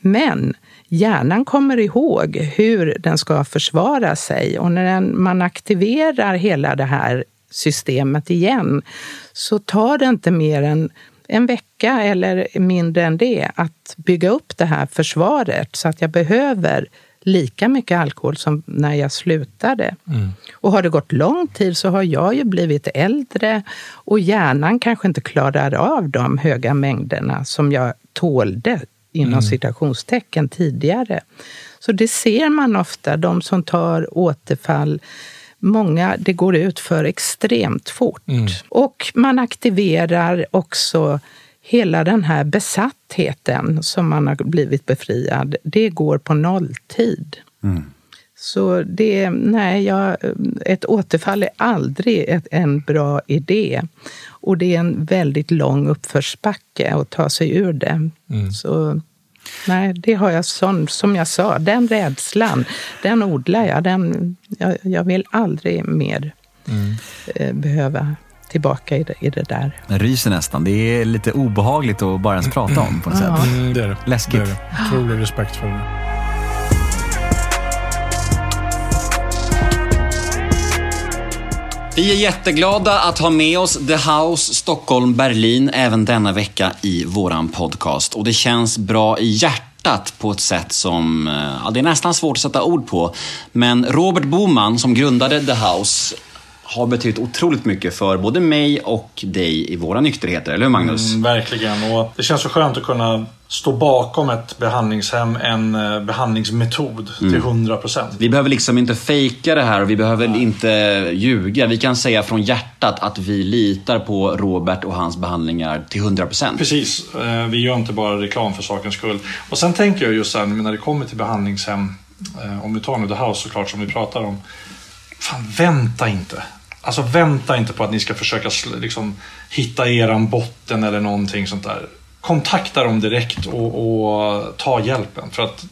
Men hjärnan kommer ihåg hur den ska försvara sig. Och när den, man aktiverar hela det här systemet igen så tar det inte mer än en vecka eller mindre än det att bygga upp det här försvaret. Så att jag behöver lika mycket alkohol som när jag slutade. Och har det gått lång tid så har jag ju blivit äldre och hjärnan kanske inte klarar av de höga mängderna som jag tålde inom citationstecken tidigare. Så det ser man ofta, de som tar återfall Många, det går ut för extremt fort. Och man aktiverar också hela den här besattheten som man har blivit befriad. Det går på nolltid. Så det, nej, jag, ett återfall är aldrig ett, en bra idé. Och det är en väldigt lång uppförsbacke att ta sig ur det. Så nej, det har jag sån, som jag sa, den rädslan, den odlar jag. Den, jag, jag vill aldrig mer eh, behöva tillbaka i det, i det där. Jag ryser nästan. Det är lite obehagligt att bara ens prata om på något sätt. Mm, det är det. Läskigt. Det är det. Otrolig respekt för det. Vi är jätteglada att ha med oss The House Stockholm Berlin även denna vecka i våran podcast. Och det känns bra i hjärtat på ett sätt som, eh, ja, det är nästan svårt att sätta ord på. Men Robert Boman som grundade The House har betytt otroligt mycket för både mig och dig i våra nykterheter, eller hur Magnus? Mm, verkligen. Och det känns så skönt att kunna stå bakom ett behandlingshem, en eh, behandlingsmetod till 100 procent. Vi behöver liksom inte fejka det här och vi behöver inte ljuga. Vi kan säga från hjärtat att vi litar på Robert och hans behandlingar till 100%. Precis. Eh, Vi gör inte bara reklam för sakens skull. Och sen tänker jag just här, när det kommer till behandlingshem, eh, om vi tar nu The House såklart som vi pratar om. Fan, vänta inte. Alltså vänta inte på att ni ska försöka liksom, hitta eran botten eller någonting sånt där. Kontakta dem direkt och, och ta hjälpen. För att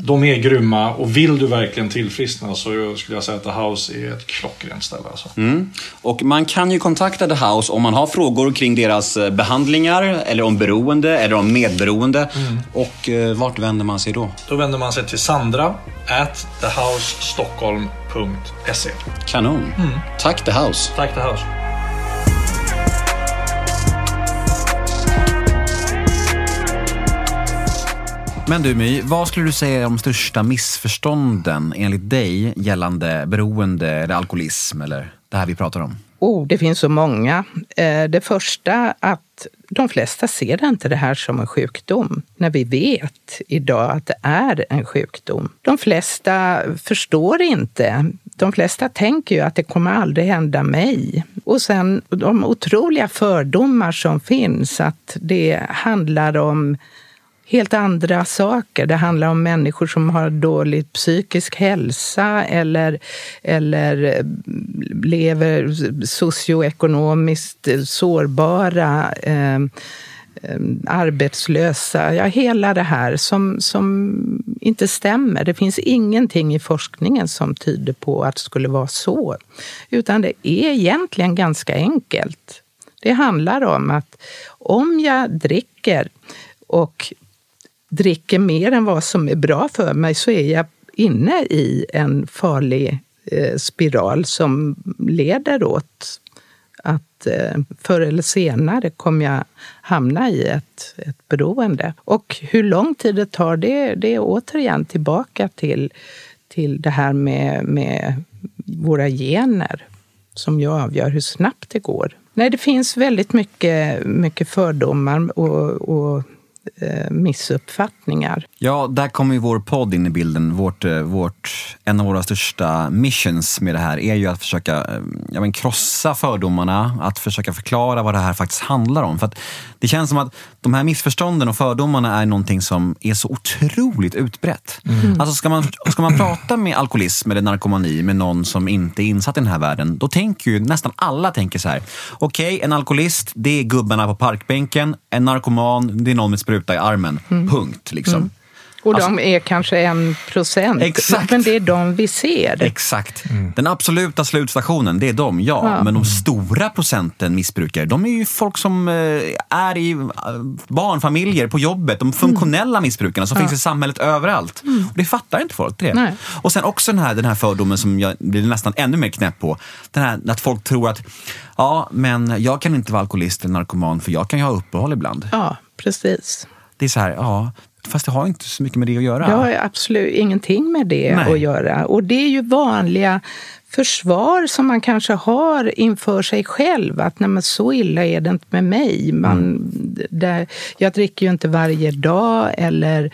de är grymma och vill du verkligen tillfriskna så skulle jag säga att The House är ett klockrent ställe. Alltså. Mm. Och man kan ju kontakta The House om man har frågor kring deras eh, behandlingar, eller om beroende, eller om medberoende. Och eh, vart vänder man sig då? Då vänder man sig till Sandra at thehousestockholm.se. Kanon. Tack The House. Tack The House. Men du My, vad skulle du säga är de största missförstånden enligt dig gällande beroende eller alkoholism eller det här vi pratar om? Oh, det finns så många. Eh, det första att de flesta ser inte det här som en sjukdom, när vi vet idag att det är en sjukdom. De flesta förstår inte. De flesta tänker ju att det kommer aldrig hända mig. Och sen de otroliga fördomar som finns, att det handlar om helt andra saker. Det handlar om människor som har dålig psykisk hälsa eller, eller lever socioekonomiskt sårbara, eh, arbetslösa. Ja, hela det här som, som inte stämmer. Det finns ingenting i forskningen som tyder på att det skulle vara så. Utan det är egentligen ganska enkelt. Det handlar om att om jag dricker och dricker mer än vad som är bra för mig så är jag inne i en farlig eh, spiral som leder åt att eh, förr eller senare kommer jag hamna i ett, ett beroende. Och hur lång tid det tar, det, det är återigen tillbaka till, till det här med, med våra gener som ju avgör hur snabbt det går. Nej, det finns väldigt mycket, mycket fördomar och, och missuppfattningar. Ja, där kommer ju vår podd in i bilden. Vårt, eh, vårt, en av våra största missions med det här är ju att försöka eh, ja, men krossa fördomarna, att försöka förklara vad det här faktiskt handlar om. För att det känns som att de här missförstånden och fördomarna är någonting som är så otroligt utbrett. Mm. Alltså ska man, ska man prata med alkoholism eller narkomani med någon som inte är insatt i den här världen, då tänker ju nästan alla tänker så här. Okej, okay, en alkoholist, det är gubbarna på parkbänken. En narkoman, det är någon med spruta i armen. Mm. Punkt. Liksom. Mm. Och alltså, de är kanske en procent, exakt. men det är de vi ser. Exakt. Mm. Den absoluta slutstationen, det är de, ja. ja. Men de stora procenten missbrukare, de är ju folk som eh, är i eh, barnfamiljer, på jobbet. De funktionella mm. missbrukarna som ja. finns i samhället överallt. Mm. Och det fattar inte folk. Det. Nej. Och sen också den här, den här fördomen som jag blir nästan ännu mer knäpp på. Den här att folk tror att, ja, men jag kan inte vara alkoholist eller narkoman för jag kan ju ha uppehåll ibland. Ja, precis. Det är så här, ja, Fast det har inte så mycket med det att göra. Det har absolut ingenting med det Nej. att göra. Och det är ju vanliga försvar som man kanske har inför sig själv. Att nej, men så illa är det inte med mig. Man, mm. det, jag dricker ju inte varje dag. Eller,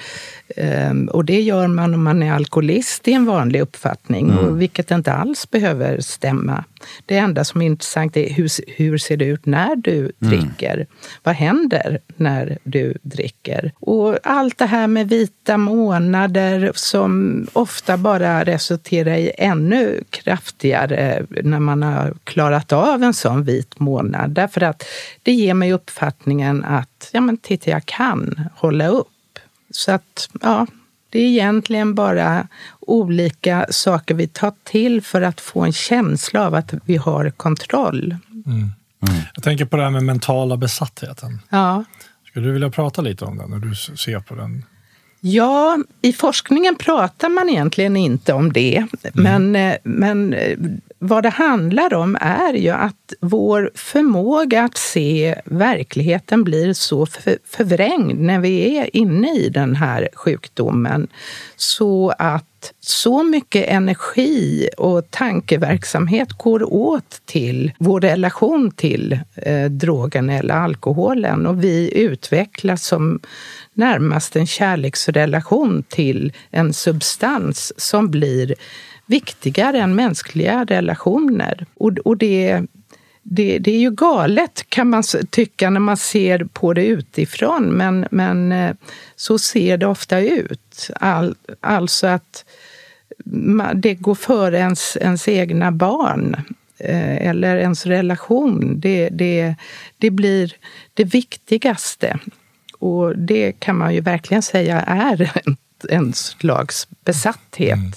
och det gör man om man är alkoholist. Är en vanlig uppfattning, mm. vilket inte alls behöver stämma. Det enda som är intressant är hur, hur ser det ut när du mm. dricker? Vad händer när du dricker? Och allt det här med vita månader som ofta bara resulterar i ännu kraftigare när man har klarat av en sån vit månad. Därför att det ger mig uppfattningen att, ja men titta jag kan hålla upp. Så att, ja, det är egentligen bara olika saker vi tar till för att få en känsla av att vi har kontroll. Mm. Mm. Jag tänker på det här med mentala besattheten. Ja. Skulle du vilja prata lite om den när du ser på den? Ja, i forskningen pratar man egentligen inte om det. Mm. Men, eh, men eh, vad det handlar om är ju att vår förmåga att se verkligheten blir så förvrängd när vi är inne i den här sjukdomen. Så att så mycket energi och tankeverksamhet går åt till vår relation till eh, drogen eller alkoholen och vi utvecklas som närmast en kärleksrelation till en substans som blir viktigare än mänskliga relationer. Och, och det, det, det, är ju galet kan man tycka när man ser på det utifrån, men, men eh, så ser det ofta ut. All, alltså att det går före ens, ens egna barn eh, eller ens relation. Det, det, det blir det viktigaste. Och det kan man ju verkligen säga är [laughs] en, en slags besatthet. Mm.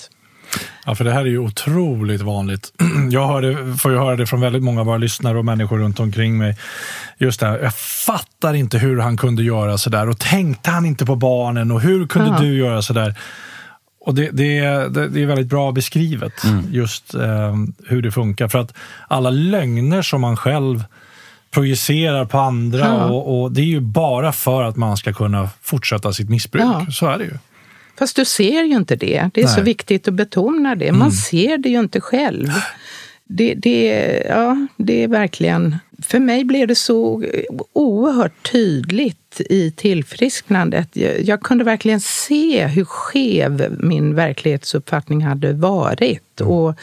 Ja, för det här är ju otroligt vanligt. [clears throat] Jag hörde, får ju höra det från väldigt många av våra lyssnare och människor runt omkring mig. Just det här, jag fattar inte hur han kunde göra så där och tänkte han inte på barnen och hur kunde ja. du göra så där? Och det, det, det, det, är väldigt bra beskrivet, mm. just eh, hur det funkar. För att alla lögner som man själv projicerar på andra Ja. och, och det är ju bara för att man ska kunna fortsätta sitt missbruk. Ja. Så är det ju. Fast du ser ju inte det. Det är så Nej. viktigt att betona det. Man ser det ju inte själv. Det, det, ja, det är verkligen... För mig blev det så oerhört tydligt i tillfrisknandet. Jag, jag kunde verkligen se hur skev min verklighetsuppfattning hade varit och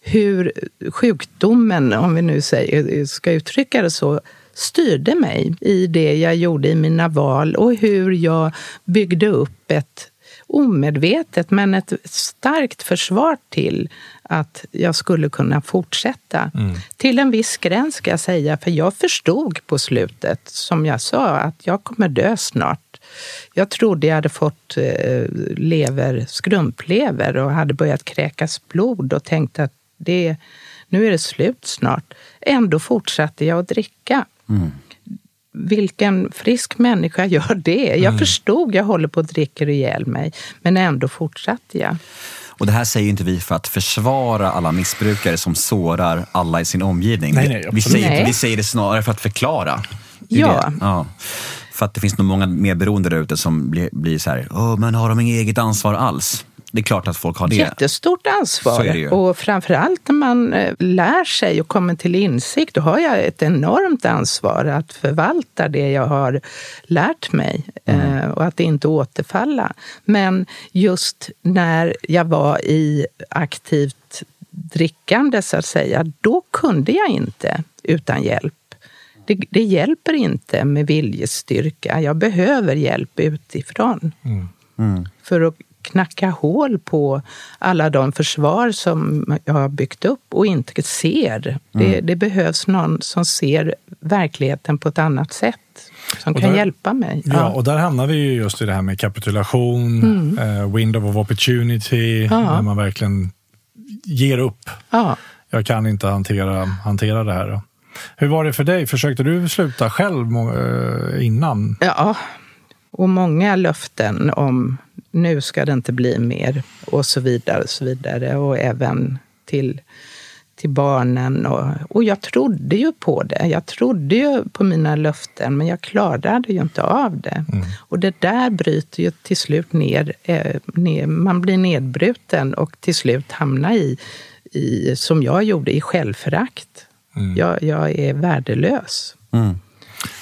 hur sjukdomen, om vi nu säger, ska uttrycka det så, styrde mig i det jag gjorde i mina val och hur jag byggde upp ett omedvetet men ett starkt försvar till att jag skulle kunna fortsätta. Till en viss gräns ska jag säga, för jag förstod på slutet, som jag sa, att jag kommer dö snart. Jag trodde jag hade fått eh, lever, skrumplever och hade börjat kräkas blod och tänkte att det, nu är det slut snart. Ändå fortsatte jag att dricka. Vilken frisk människa gör det? Jag förstod, jag håller på att dricka ihjäl mig, men ändå fortsatte jag. Och det här säger inte vi för att försvara alla missbrukare som sårar alla i sin omgivning. Nej, nej, vi, absolut. säger, Nej. vi säger det snarare för att förklara. Ja. Ja. För att det finns nog många medberoende där ute som blir, blir så här, Åh, men har de inget eget ansvar alls? Det är klart att folk har det. Jättestort Så är det ansvar. ju. Och framförallt när man eh, lär sig och kommer till insikt, då har jag ett enormt ansvar att förvalta det jag har lärt mig Mm. eh, och att inte återfalla. Men just när jag var i aktivt drickande, så att säga, då kunde jag inte utan hjälp. Det, det hjälper inte med viljestyrka. Jag behöver hjälp utifrån för att knacka hål på alla de försvar som jag har byggt upp och inte ser. Det, det behövs någon som ser verkligheten på ett annat sätt, som Och kan där- hjälpa mig. Ja, och där hamnar vi ju just i det här med kapitulation, eh, window of opportunity, Mm. Ja. när man verkligen ger upp. ja. Jag kan inte hantera, hantera det här. Hur var det för dig? Försökte du sluta själv eh, innan? Ja, och många löften om nu ska det inte bli mer och så vidare. Och så vidare. Och även till, till barnen. Och, och jag trodde ju på det. Jag trodde ju på mina löften, men jag klarade ju inte av det. Och det där bryter ju till slut ner, eh, ner. Man blir nedbruten och till slut hamnar i, i som jag gjorde, i självförakt. Jag, jag är värdelös. Mm.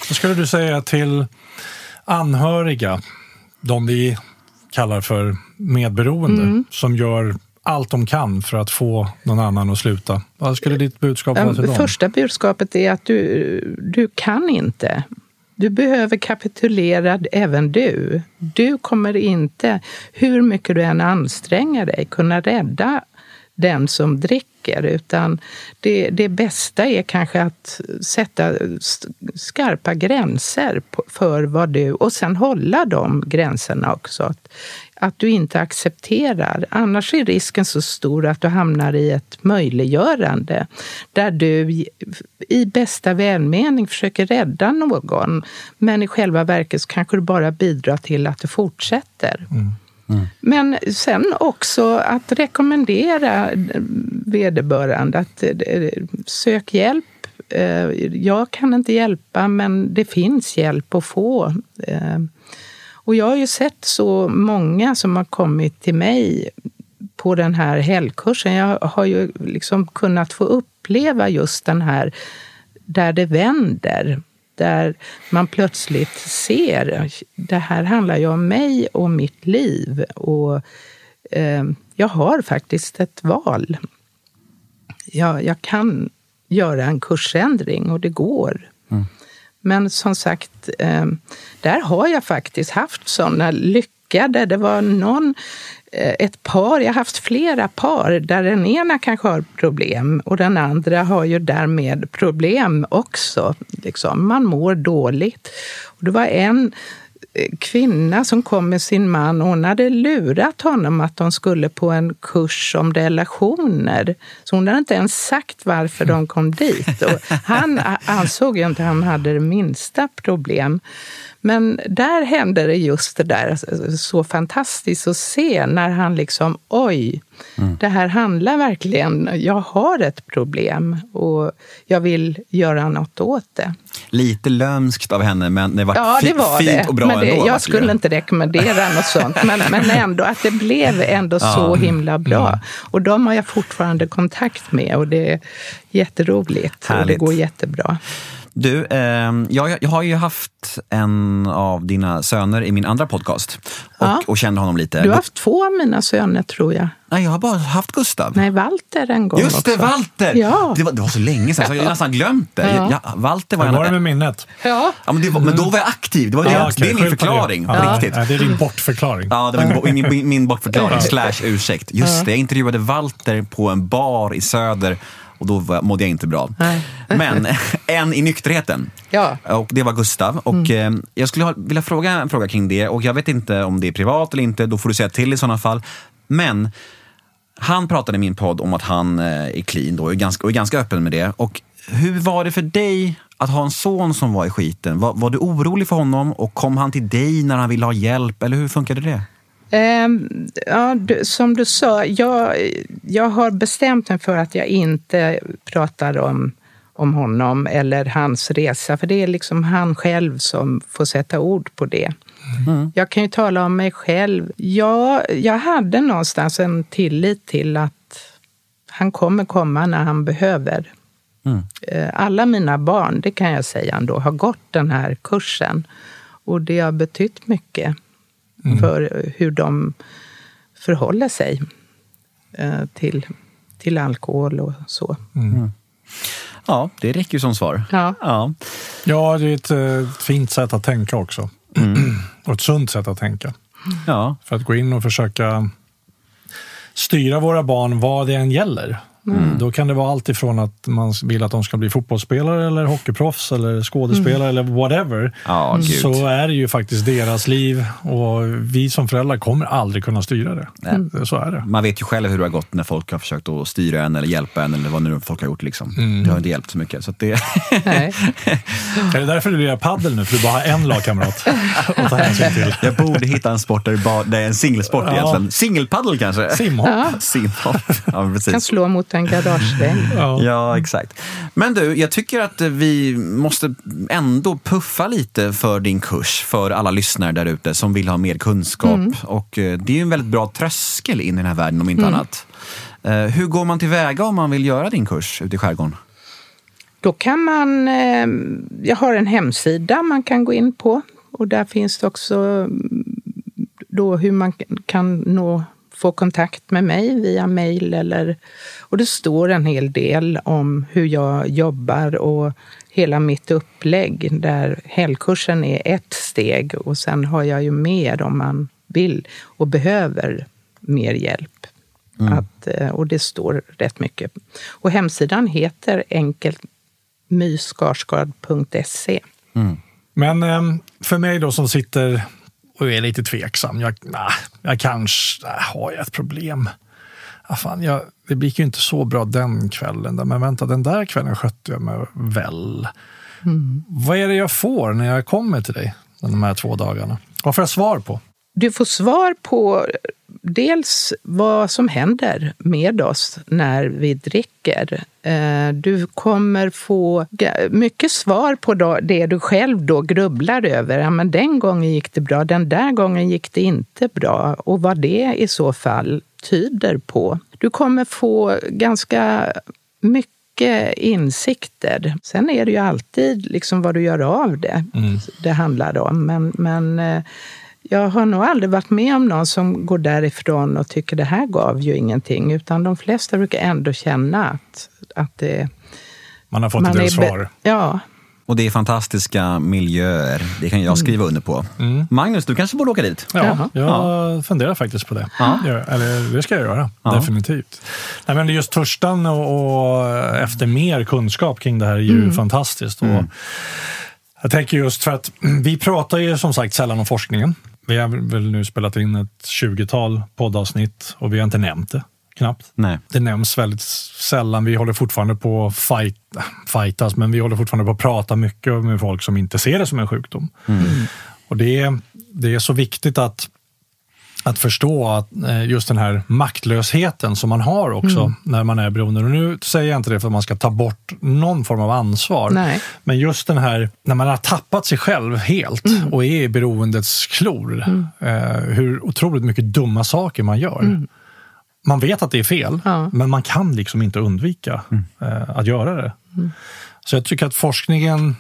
Vad skulle du säga till anhöriga, de vi kallar för medberoende, Mm. som gör allt de kan för att få någon annan att sluta? Vad skulle ditt budskap vara till Det dem? första budskapet är att du, du kan inte. Du behöver kapitulera, även du. Du kommer inte, hur mycket du än anstränger dig, kunna rädda den som dricker. Utan det, det bästa är kanske att sätta skarpa gränser för vad du... Och sen hålla de gränserna också. Att, att du inte accepterar. Annars är risken så stor att du hamnar i ett möjliggörande där du i bästa välmening försöker rädda någon men i själva verket så kanske du bara bidrar till att det fortsätter. Mm. Men sen också att rekommendera vederbörande att eh, eh, sök hjälp. Eh, jag kan inte hjälpa, men det finns hjälp att få. Och jag har ju sett så många som har kommit till mig på den här helgkursen. Jag har ju liksom kunnat få uppleva just den här där det vänder. Där man plötsligt ser, det här handlar ju om mig och mitt liv. Och eh, jag har faktiskt ett val. Jag, jag kan göra en kursändring och det går. Men som sagt, eh, där har jag faktiskt haft såna lyckade. Det var någon, Eh, ett par, jag har haft flera par där den ena kanske har problem och den andra har ju därmed problem också. Liksom. Man mår dåligt. Och det var en eh, kvinna som kom med sin man och hon hade lurat honom att de skulle på en kurs om relationer. Så hon hade inte ens sagt varför de kom dit. Och han ansåg ju inte att han hade det minsta problem. Men där hände det just det där så fantastiskt att se när han liksom, oj, mm. det här handlar verkligen, jag har ett problem och jag vill göra något åt det. Lite lömskt av henne, men det var, ja, det var fint det. och bra men det, ändå. Jag skulle inte rekommendera något sånt, men, men ändå att det blev ändå ja. så himla bra. Mm. Och de har jag fortfarande kontakt med och det är jätteroligt Härligt. och det går jättebra. Du, eh, jag, jag har ju haft en av dina söner i min andra podcast och, ja. och kände honom lite. Du har haft två av mina söner tror jag. Nej, jag har bara haft Gustav. Nej, Walter en gång Just det, också. Walter! Ja. Det, var, det var så länge sedan så jag har nästan glömt det. Ja. Ja, Walter var jag var det med minnet. Ja. ja men, var, men, då var jag aktiv. Det, var, ja, det, det är min förklaring. Ja. Riktigt. Ja, det är din bortförklaring. Ja, det var min, min, min bortförklaring slash ursäkt. Just det, jag intervjuade Walter på en bar i Söder och då mådde jag inte bra. Nej. Men [laughs] en i nykterheten. Ja. Och det var Gustav. Och mm. eh, jag skulle vilja fråga en fråga kring det. Och jag vet inte om det är privat eller inte. Då får du säga till i sådana fall. Men han pratade i min podd om att han eh, är clean då, och är, ganska, och är ganska öppen med det. Och hur var det för dig att ha en son som var i skiten? Var, var du orolig för honom och kom han till dig när han ville ha hjälp? Eller hur funkade det? Um, ja, som du sa, jag, jag har bestämt mig för att jag inte pratar om, om honom eller hans resa, för det är liksom han själv som får sätta ord på det. Mm. Jag kan ju tala om mig själv. Ja, jag hade någonstans en tillit till att han kommer komma när han behöver. Mm. Eh, alla mina barn, det kan jag säga ändå, har gått den här kursen. Och det har betytt mycket mm. för hur de förhåller sig eh, till, till alkohol och så. Mm. mm. Ja, det räcker ju som svar. Ja, ja. ja det är ett, ett eh, fint sätt att tänka också. Mm. [clears throat] och ett sunt sätt att tänka. Ja. För att gå in och försöka styra våra barn vad det än gäller. Mm. Då kan det vara allt ifrån att man vill att de ska bli fotbollsspelare eller hockeyproffs eller skådespelare mm. eller whatever. Oh, så är det ju faktiskt deras liv och vi som föräldrar kommer aldrig kunna styra det. Mm. Så är det. Man vet ju själv hur det har gått när folk har försökt att styra en eller hjälpa en eller vad nu folk har gjort. Liksom. Mm. Det har inte hjälpt så mycket. Så det... [laughs] är det därför du lirar paddel nu? För du bara har en lagkamrat att ta hänsyn till? [laughs] Jag borde hitta en sport där det, bara, det är en singelsport ja. egentligen. Singelpaddel kanske? Simhopp. Ja. [laughs] Simhopp. Ja, precis. Kan slå mot en garagevägg. [laughs] Ja. ja, exakt. Men du, jag tycker att vi måste ändå puffa lite för din kurs för alla lyssnare där ute som vill ha mer kunskap. Mm. Och eh, det är ju en väldigt bra tröskel in i den här världen om inte mm. annat. Eh, hur går man tillväga om man vill göra din kurs ute i skärgården? Då kan man, eh, jag har en hemsida man kan gå in på och där finns det också mm, då hur man kan nå få kontakt med mig via mejl eller... Och det står en hel del om hur jag jobbar och hela mitt upplägg där helgkursen är ett steg och sen har jag ju mer om man vill och behöver mer hjälp. Mm. Att, eh, och det står rätt mycket. Och hemsidan heter enkelt myskarsgård.se. Mm. Men ehm, för mig då som sitter och är lite tveksam. Jag, nah, jag kanske nah, har jag ett problem. Ah, fan, jag, det gick ju inte så bra den kvällen. Men vänta, den där kvällen skötte jag mig väl. Mm. Vad är det jag får när jag kommer till dig de här två dagarna? Vad får jag svar på? Du får svar på dels vad som händer med oss när vi dricker. Eh, du kommer få mycket svar på det du själv då grubblar över. Ja, men den gången gick det bra, den där gången gick det inte bra. Och vad det i så fall tyder på. Du kommer få ganska mycket insikter. Sen är det ju alltid liksom vad du gör av det mm. det handlar om. Men, men eh, jag har nog aldrig varit med om någon som går därifrån och tycker det här gav ju ingenting. Utan de flesta brukar ändå känna att, att det... Man har fått man en del svar. Ja. Och det är fantastiska miljöer. Det kan jag mm. skriva under på. Mm. Magnus, du kanske borde åka dit? Ja, Jaha. jag ja. funderar faktiskt på det. Ja. Eller det ska jag göra, ja. definitivt. Nej, men just törstan och, och, efter mer kunskap kring det här är ju mm. fantastiskt. Och mm. jag tänker just för att vi pratar ju som sagt sällan om forskningen. Vi har väl nu spelat in ett 20-tal poddavsnitt och vi har inte nämnt det knappt. Nej. Det nämns väldigt sällan. Vi håller fortfarande på att fight, fightas, men vi håller fortfarande på att prata mycket med folk som inte ser det som en sjukdom. Mm. Och det är, det är så viktigt att att förstå att eh, just den här maktlösheten som man har också mm. när man är beroende. Och nu säger jag inte det för att man ska ta bort någon form av ansvar. Nej. Men just den här när man har tappat sig själv helt mm. och är i beroendets klor. Mm. Eh, hur otroligt mycket dumma saker man gör. Mm. Man vet att det är fel, ja. men man kan liksom inte undvika mm. eh, att göra det. Mm. Så jag tycker att forskningen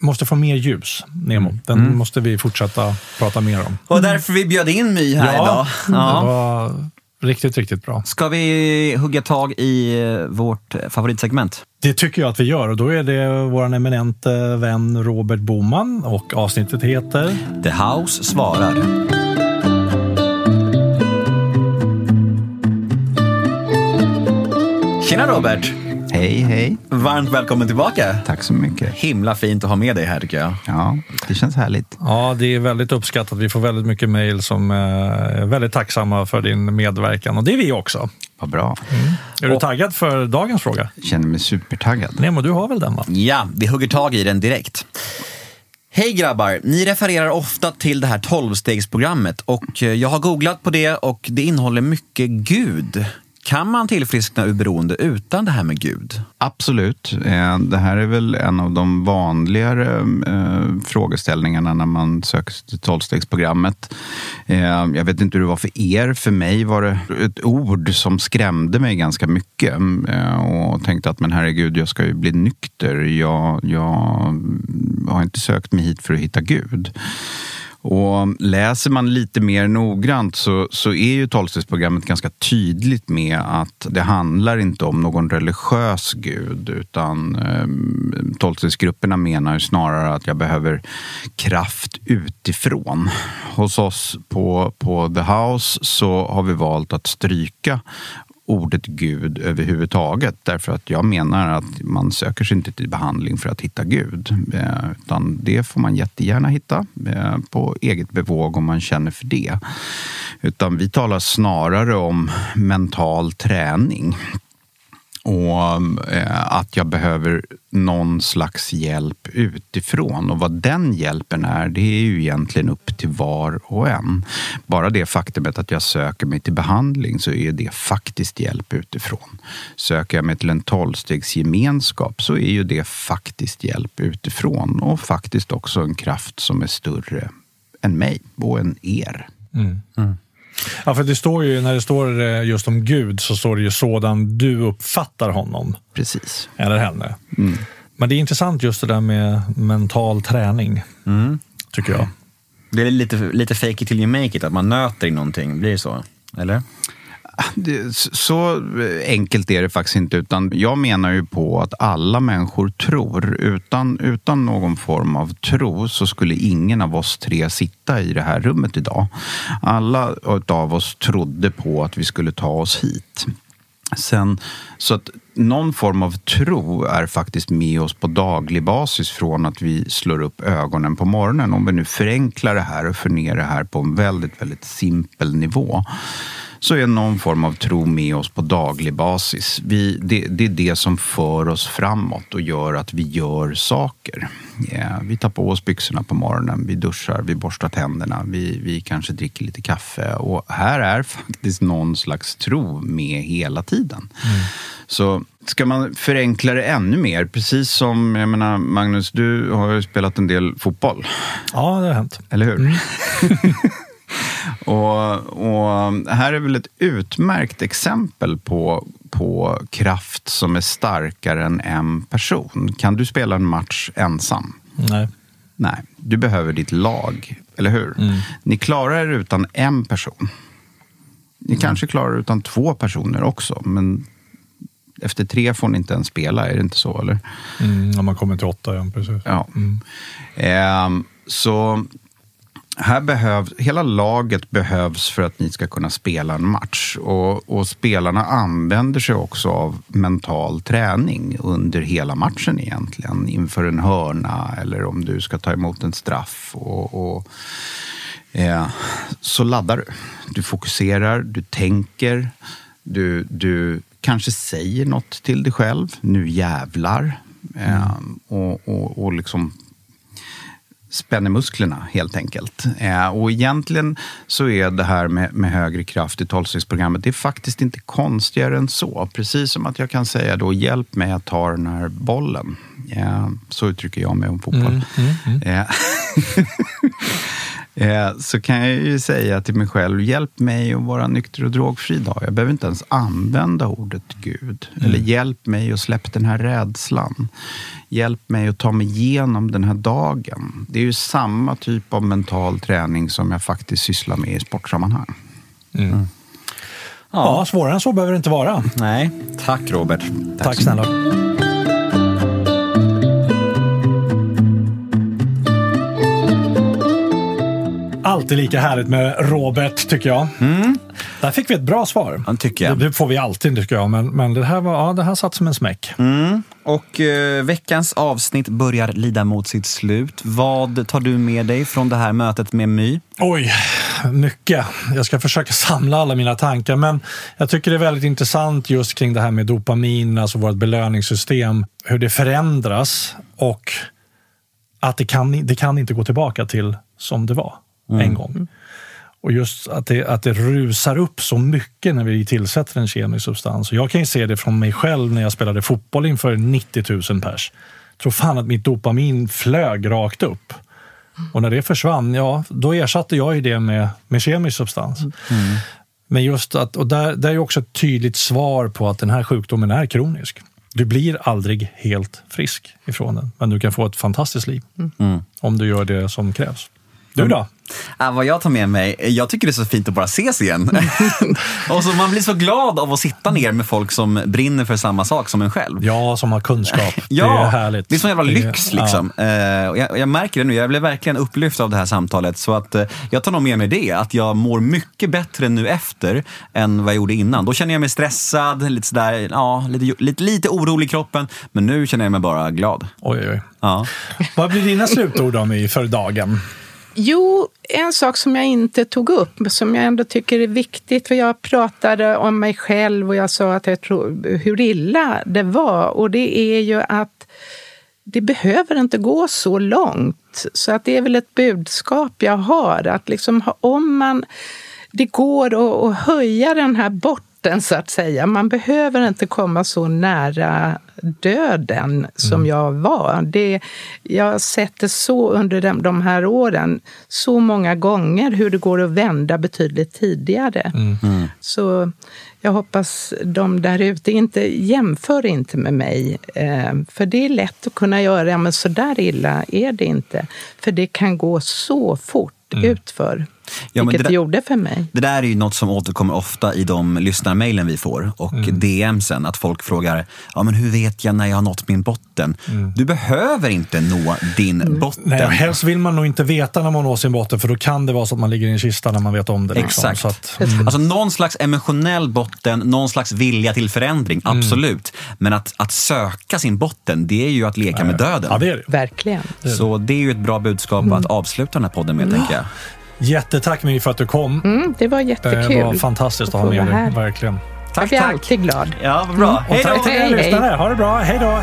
måste få mer ljus, Nemo. Mm. Den mm. måste vi fortsätta prata mer om. Och därför vi bjöd in My här ja, idag. Ja, det var riktigt, riktigt bra. Ska vi hugga tag i eh, vårt favoritsegment? Det tycker jag att vi gör och då är det vår eminente vän Robert Boman och avsnittet heter The House svarar. Tjena Robert! Hej, hej. Varmt välkommen tillbaka. Tack så mycket. Himla fint att ha med dig här tycker jag. Ja, det känns härligt. Ja, det är väldigt uppskattat. Vi får väldigt mycket mejl som är väldigt tacksamma för din medverkan och det är vi också. Vad bra. Mm. Är du taggad för dagens fråga? Jag känner mig supertaggad. Nemo, du har väl den va? Ja, vi hugger tag i den direkt. Hej grabbar! Ni refererar ofta till det här tolvstegsprogrammet och jag har googlat på det och det innehåller mycket Gud. Kan man tillfriskna ur beroende utan det här med Gud? Absolut. Eh, det här är väl en av de vanligare eh, frågeställningarna när man söker sig till tolvstegsprogrammet. Eh, jag vet inte hur det var för er. För mig var det ett ord som skrämde mig ganska mycket och tänkte att men herregud, jag ska ju bli nykter. Jag, jag har inte sökt mig hit för att hitta Gud. Och läser man lite mer noggrant så, så är ju tolvstegsprogrammet ganska tydligt med att det handlar inte om någon religiös gud utan eh, tolvstegsgrupperna menar snarare att jag behöver kraft utifrån. Hos oss på, på The House så har vi valt att stryka ordet Gud överhuvudtaget. Därför att jag menar att man söker sig inte till behandling för att hitta Gud. Eh, utan det får man jättegärna hitta eh, på eget bevåg om man känner för det. Utan vi talar snarare om mental träning och eh, att jag behöver någon slags hjälp utifrån. Och vad den hjälpen är, det är ju egentligen upp till var och en. Bara det faktumet att jag söker mig till behandling så är det faktiskt hjälp utifrån. Söker jag mig till en tolvstegsgemenskap så är ju det faktiskt hjälp utifrån och faktiskt också en kraft som är större än mig och än er. Mm. Mm. Ja, för det står ju, när det står eh, just om Gud så står det ju sådan du uppfattar honom. Precis. Eller henne. Mm. Men det är intressant just det där med mental träning, mm. tycker jag. Det är lite, lite fake it till you make it, att man nöter i någonting. Blir det så? Eller? Ah, så enkelt är det faktiskt inte. Utan jag menar ju på att alla människor tror. Utan, utan någon form av tro så skulle ingen av oss tre sitta i det här rummet idag. Alla av oss trodde på att vi skulle ta oss hit. Sen, så att någon form av tro är faktiskt med oss på daglig basis från att vi slår upp ögonen på morgonen. Om vi nu förenklar det här och för ner det här på en väldigt, väldigt simpel nivå så är någon form av tro med oss på daglig basis. Vi, det, det, är det som för oss framåt och gör att vi gör saker. Yeah, vi tar på oss byxorna på morgonen, vi duschar, vi borstar tänderna, vi, vi kanske dricker lite kaffe. Och här är faktiskt någon slags tro med hela tiden. Mm. Så ska man förenkla det ännu mer, precis som jag menar, Magnus, du har ju spelat en del fotboll. Ja, det har hänt. Eller hur? Mm. [laughs] [laughs] Och, och, här är väl ett utmärkt exempel på, på kraft som är starkare än en person. Kan du spela en match ensam? Nej. Nej, du behöver ditt lag, eller hur? Mm. Ni klarar er utan en person. Ni mm. kanske klarar er utan två personer också, men efter tre får ni inte ens spela, är det inte så? Eller? Mm, om man kommer till åtta, ja. Precis. Ja. Mm. Eh, så här behövs, hela laget behövs för att ni ska kunna spela en match. Och, och, spelarna använder sig också av mental träning under hela matchen egentligen. Inför en hörna eller om du ska ta emot en straff. Och, och eh, så laddar du. Du fokuserar, du tänker, du, du kanske säger något till dig själv. Nu jävlar. Eh, och, och, och liksom spänner musklerna helt enkelt. Eh, och egentligen så är det här med, med högre kraft i tolvstegsprogrammet, det är faktiskt inte konstigare än så. Precis som att jag kan säga då, hjälp mig att ta den här bollen. Ja, så uttrycker jag mig om fotboll. Mm, mm, mm. Eh, [laughs] Eh, så kan jag ju säga till mig själv, hjälp mig att vara nykter och drogfri idag. Jag behöver inte ens använda ordet Gud. Mm. Eller hjälp mig att släppa den här rädslan. Hjälp mig att ta mig igenom den här dagen. Det är ju samma typ av mental träning som jag faktiskt sysslar med i sportsammanhang. Mm. Mm. Ja. ja, svårare än så behöver det inte vara. Nej, tack Robert. Tack, tack snälla. Alltid lika härligt med Robert, tycker jag. Mm. Där fick vi ett bra svar. Ja, tycker jag. Det, det, får vi alltid, tycker jag. Men, men det, här var, ja, det här satt som en smäck. Mm. Och eh, veckans avsnitt börjar lida mot sitt slut. Vad tar du med dig från det här mötet med My? Oj, mycket. Jag ska försöka [laughs] samla alla mina tankar. Men jag tycker det är väldigt intressant just kring det här med dopamin, alltså vårt belöningssystem. Hur det förändras och att det kan, det kan inte gå tillbaka till som det var mm. en gång. Och just att det, att det rusar upp så mycket när vi tillsätter en kemisk substans. Och jag kan ju se det från mig själv när jag spelade fotboll inför 90 000 pers. Jag tror fan att mitt dopamin flög rakt upp. Och när det försvann, ja, då ersatte jag ju det med, med kemisk substans. Mm. Men just att, och där, där är också ett tydligt svar på att den här sjukdomen är kronisk. Du blir aldrig helt frisk ifrån den, men du kan få ett fantastiskt liv mm. om du gör det som krävs. Du då? Äh, vad jag tar med mig? Jag tycker det är så fint att bara ses igen. [laughs] och så Man blir så glad av att sitta ner med folk som brinner för samma sak som en själv. Ja, som har kunskap. [laughs] ja, det är härligt. Det är sån jävla lyx. Liksom. Ja. Uh, jag, jag, märker det nu, jag blev verkligen upplyft av det här samtalet. Så att uh, jag tar nog med mig det, att jag mår mycket bättre nu efter än vad jag gjorde innan. Då känner jag mig stressad, lite, sådär, ja, lite, lite, lite orolig i kroppen. Men nu känner jag mig bara glad. Oj, oj. Ja. vad blir dina slutord om för dagen? Jo, en sak som jag inte tog upp, som jag ändå tycker är viktigt, för jag pratade om mig själv och jag sa att jag tror hur illa det var. Och det är ju att det behöver inte gå så långt. Så att det är väl ett budskap jag har, att liksom om man det går att höja den här bort botten så att säga. Man behöver inte komma så nära döden som mm. jag var. Det, jag har sett det så under de, de, här åren, så många gånger, hur det går att vända betydligt tidigare. Mm. Mm. Så jag hoppas de där ute inte jämför inte med mig. Eh, för det är lätt att kunna göra, ja, men så där illa är det inte. För det kan gå så fort mm. utför. Ja, vilket det, det gjorde för mig. Det där är ju något som återkommer ofta i de lyssnarmailen vi får och mm. DMsen. Att folk frågar, ja, men hur vet jag när jag har nått min botten? Mm. Du behöver inte nå din mm. botten. Nej, helst vill man nog inte veta när man når sin botten för då kan det vara så att man ligger i en kista när man vet om det. Liksom. Exakt. Att, mm. Alltså någon slags emotionell botten, någon slags vilja till förändring, mm. absolut. Men att, att söka sin botten, det är ju att leka med döden. Ja, det är det. Verkligen. Så det är ju ett bra budskap att mm. avsluta den här podden med, tänker jag. Jättetack My för att du kom. Mm, det var jättekul. Det var fantastiskt att ha med dig. Verkligen. Tack, jag blir tack. alltid glad. Ja, vad bra. Mm. Hej då! Och tack till er lyssnare. Ha det bra. Hej då!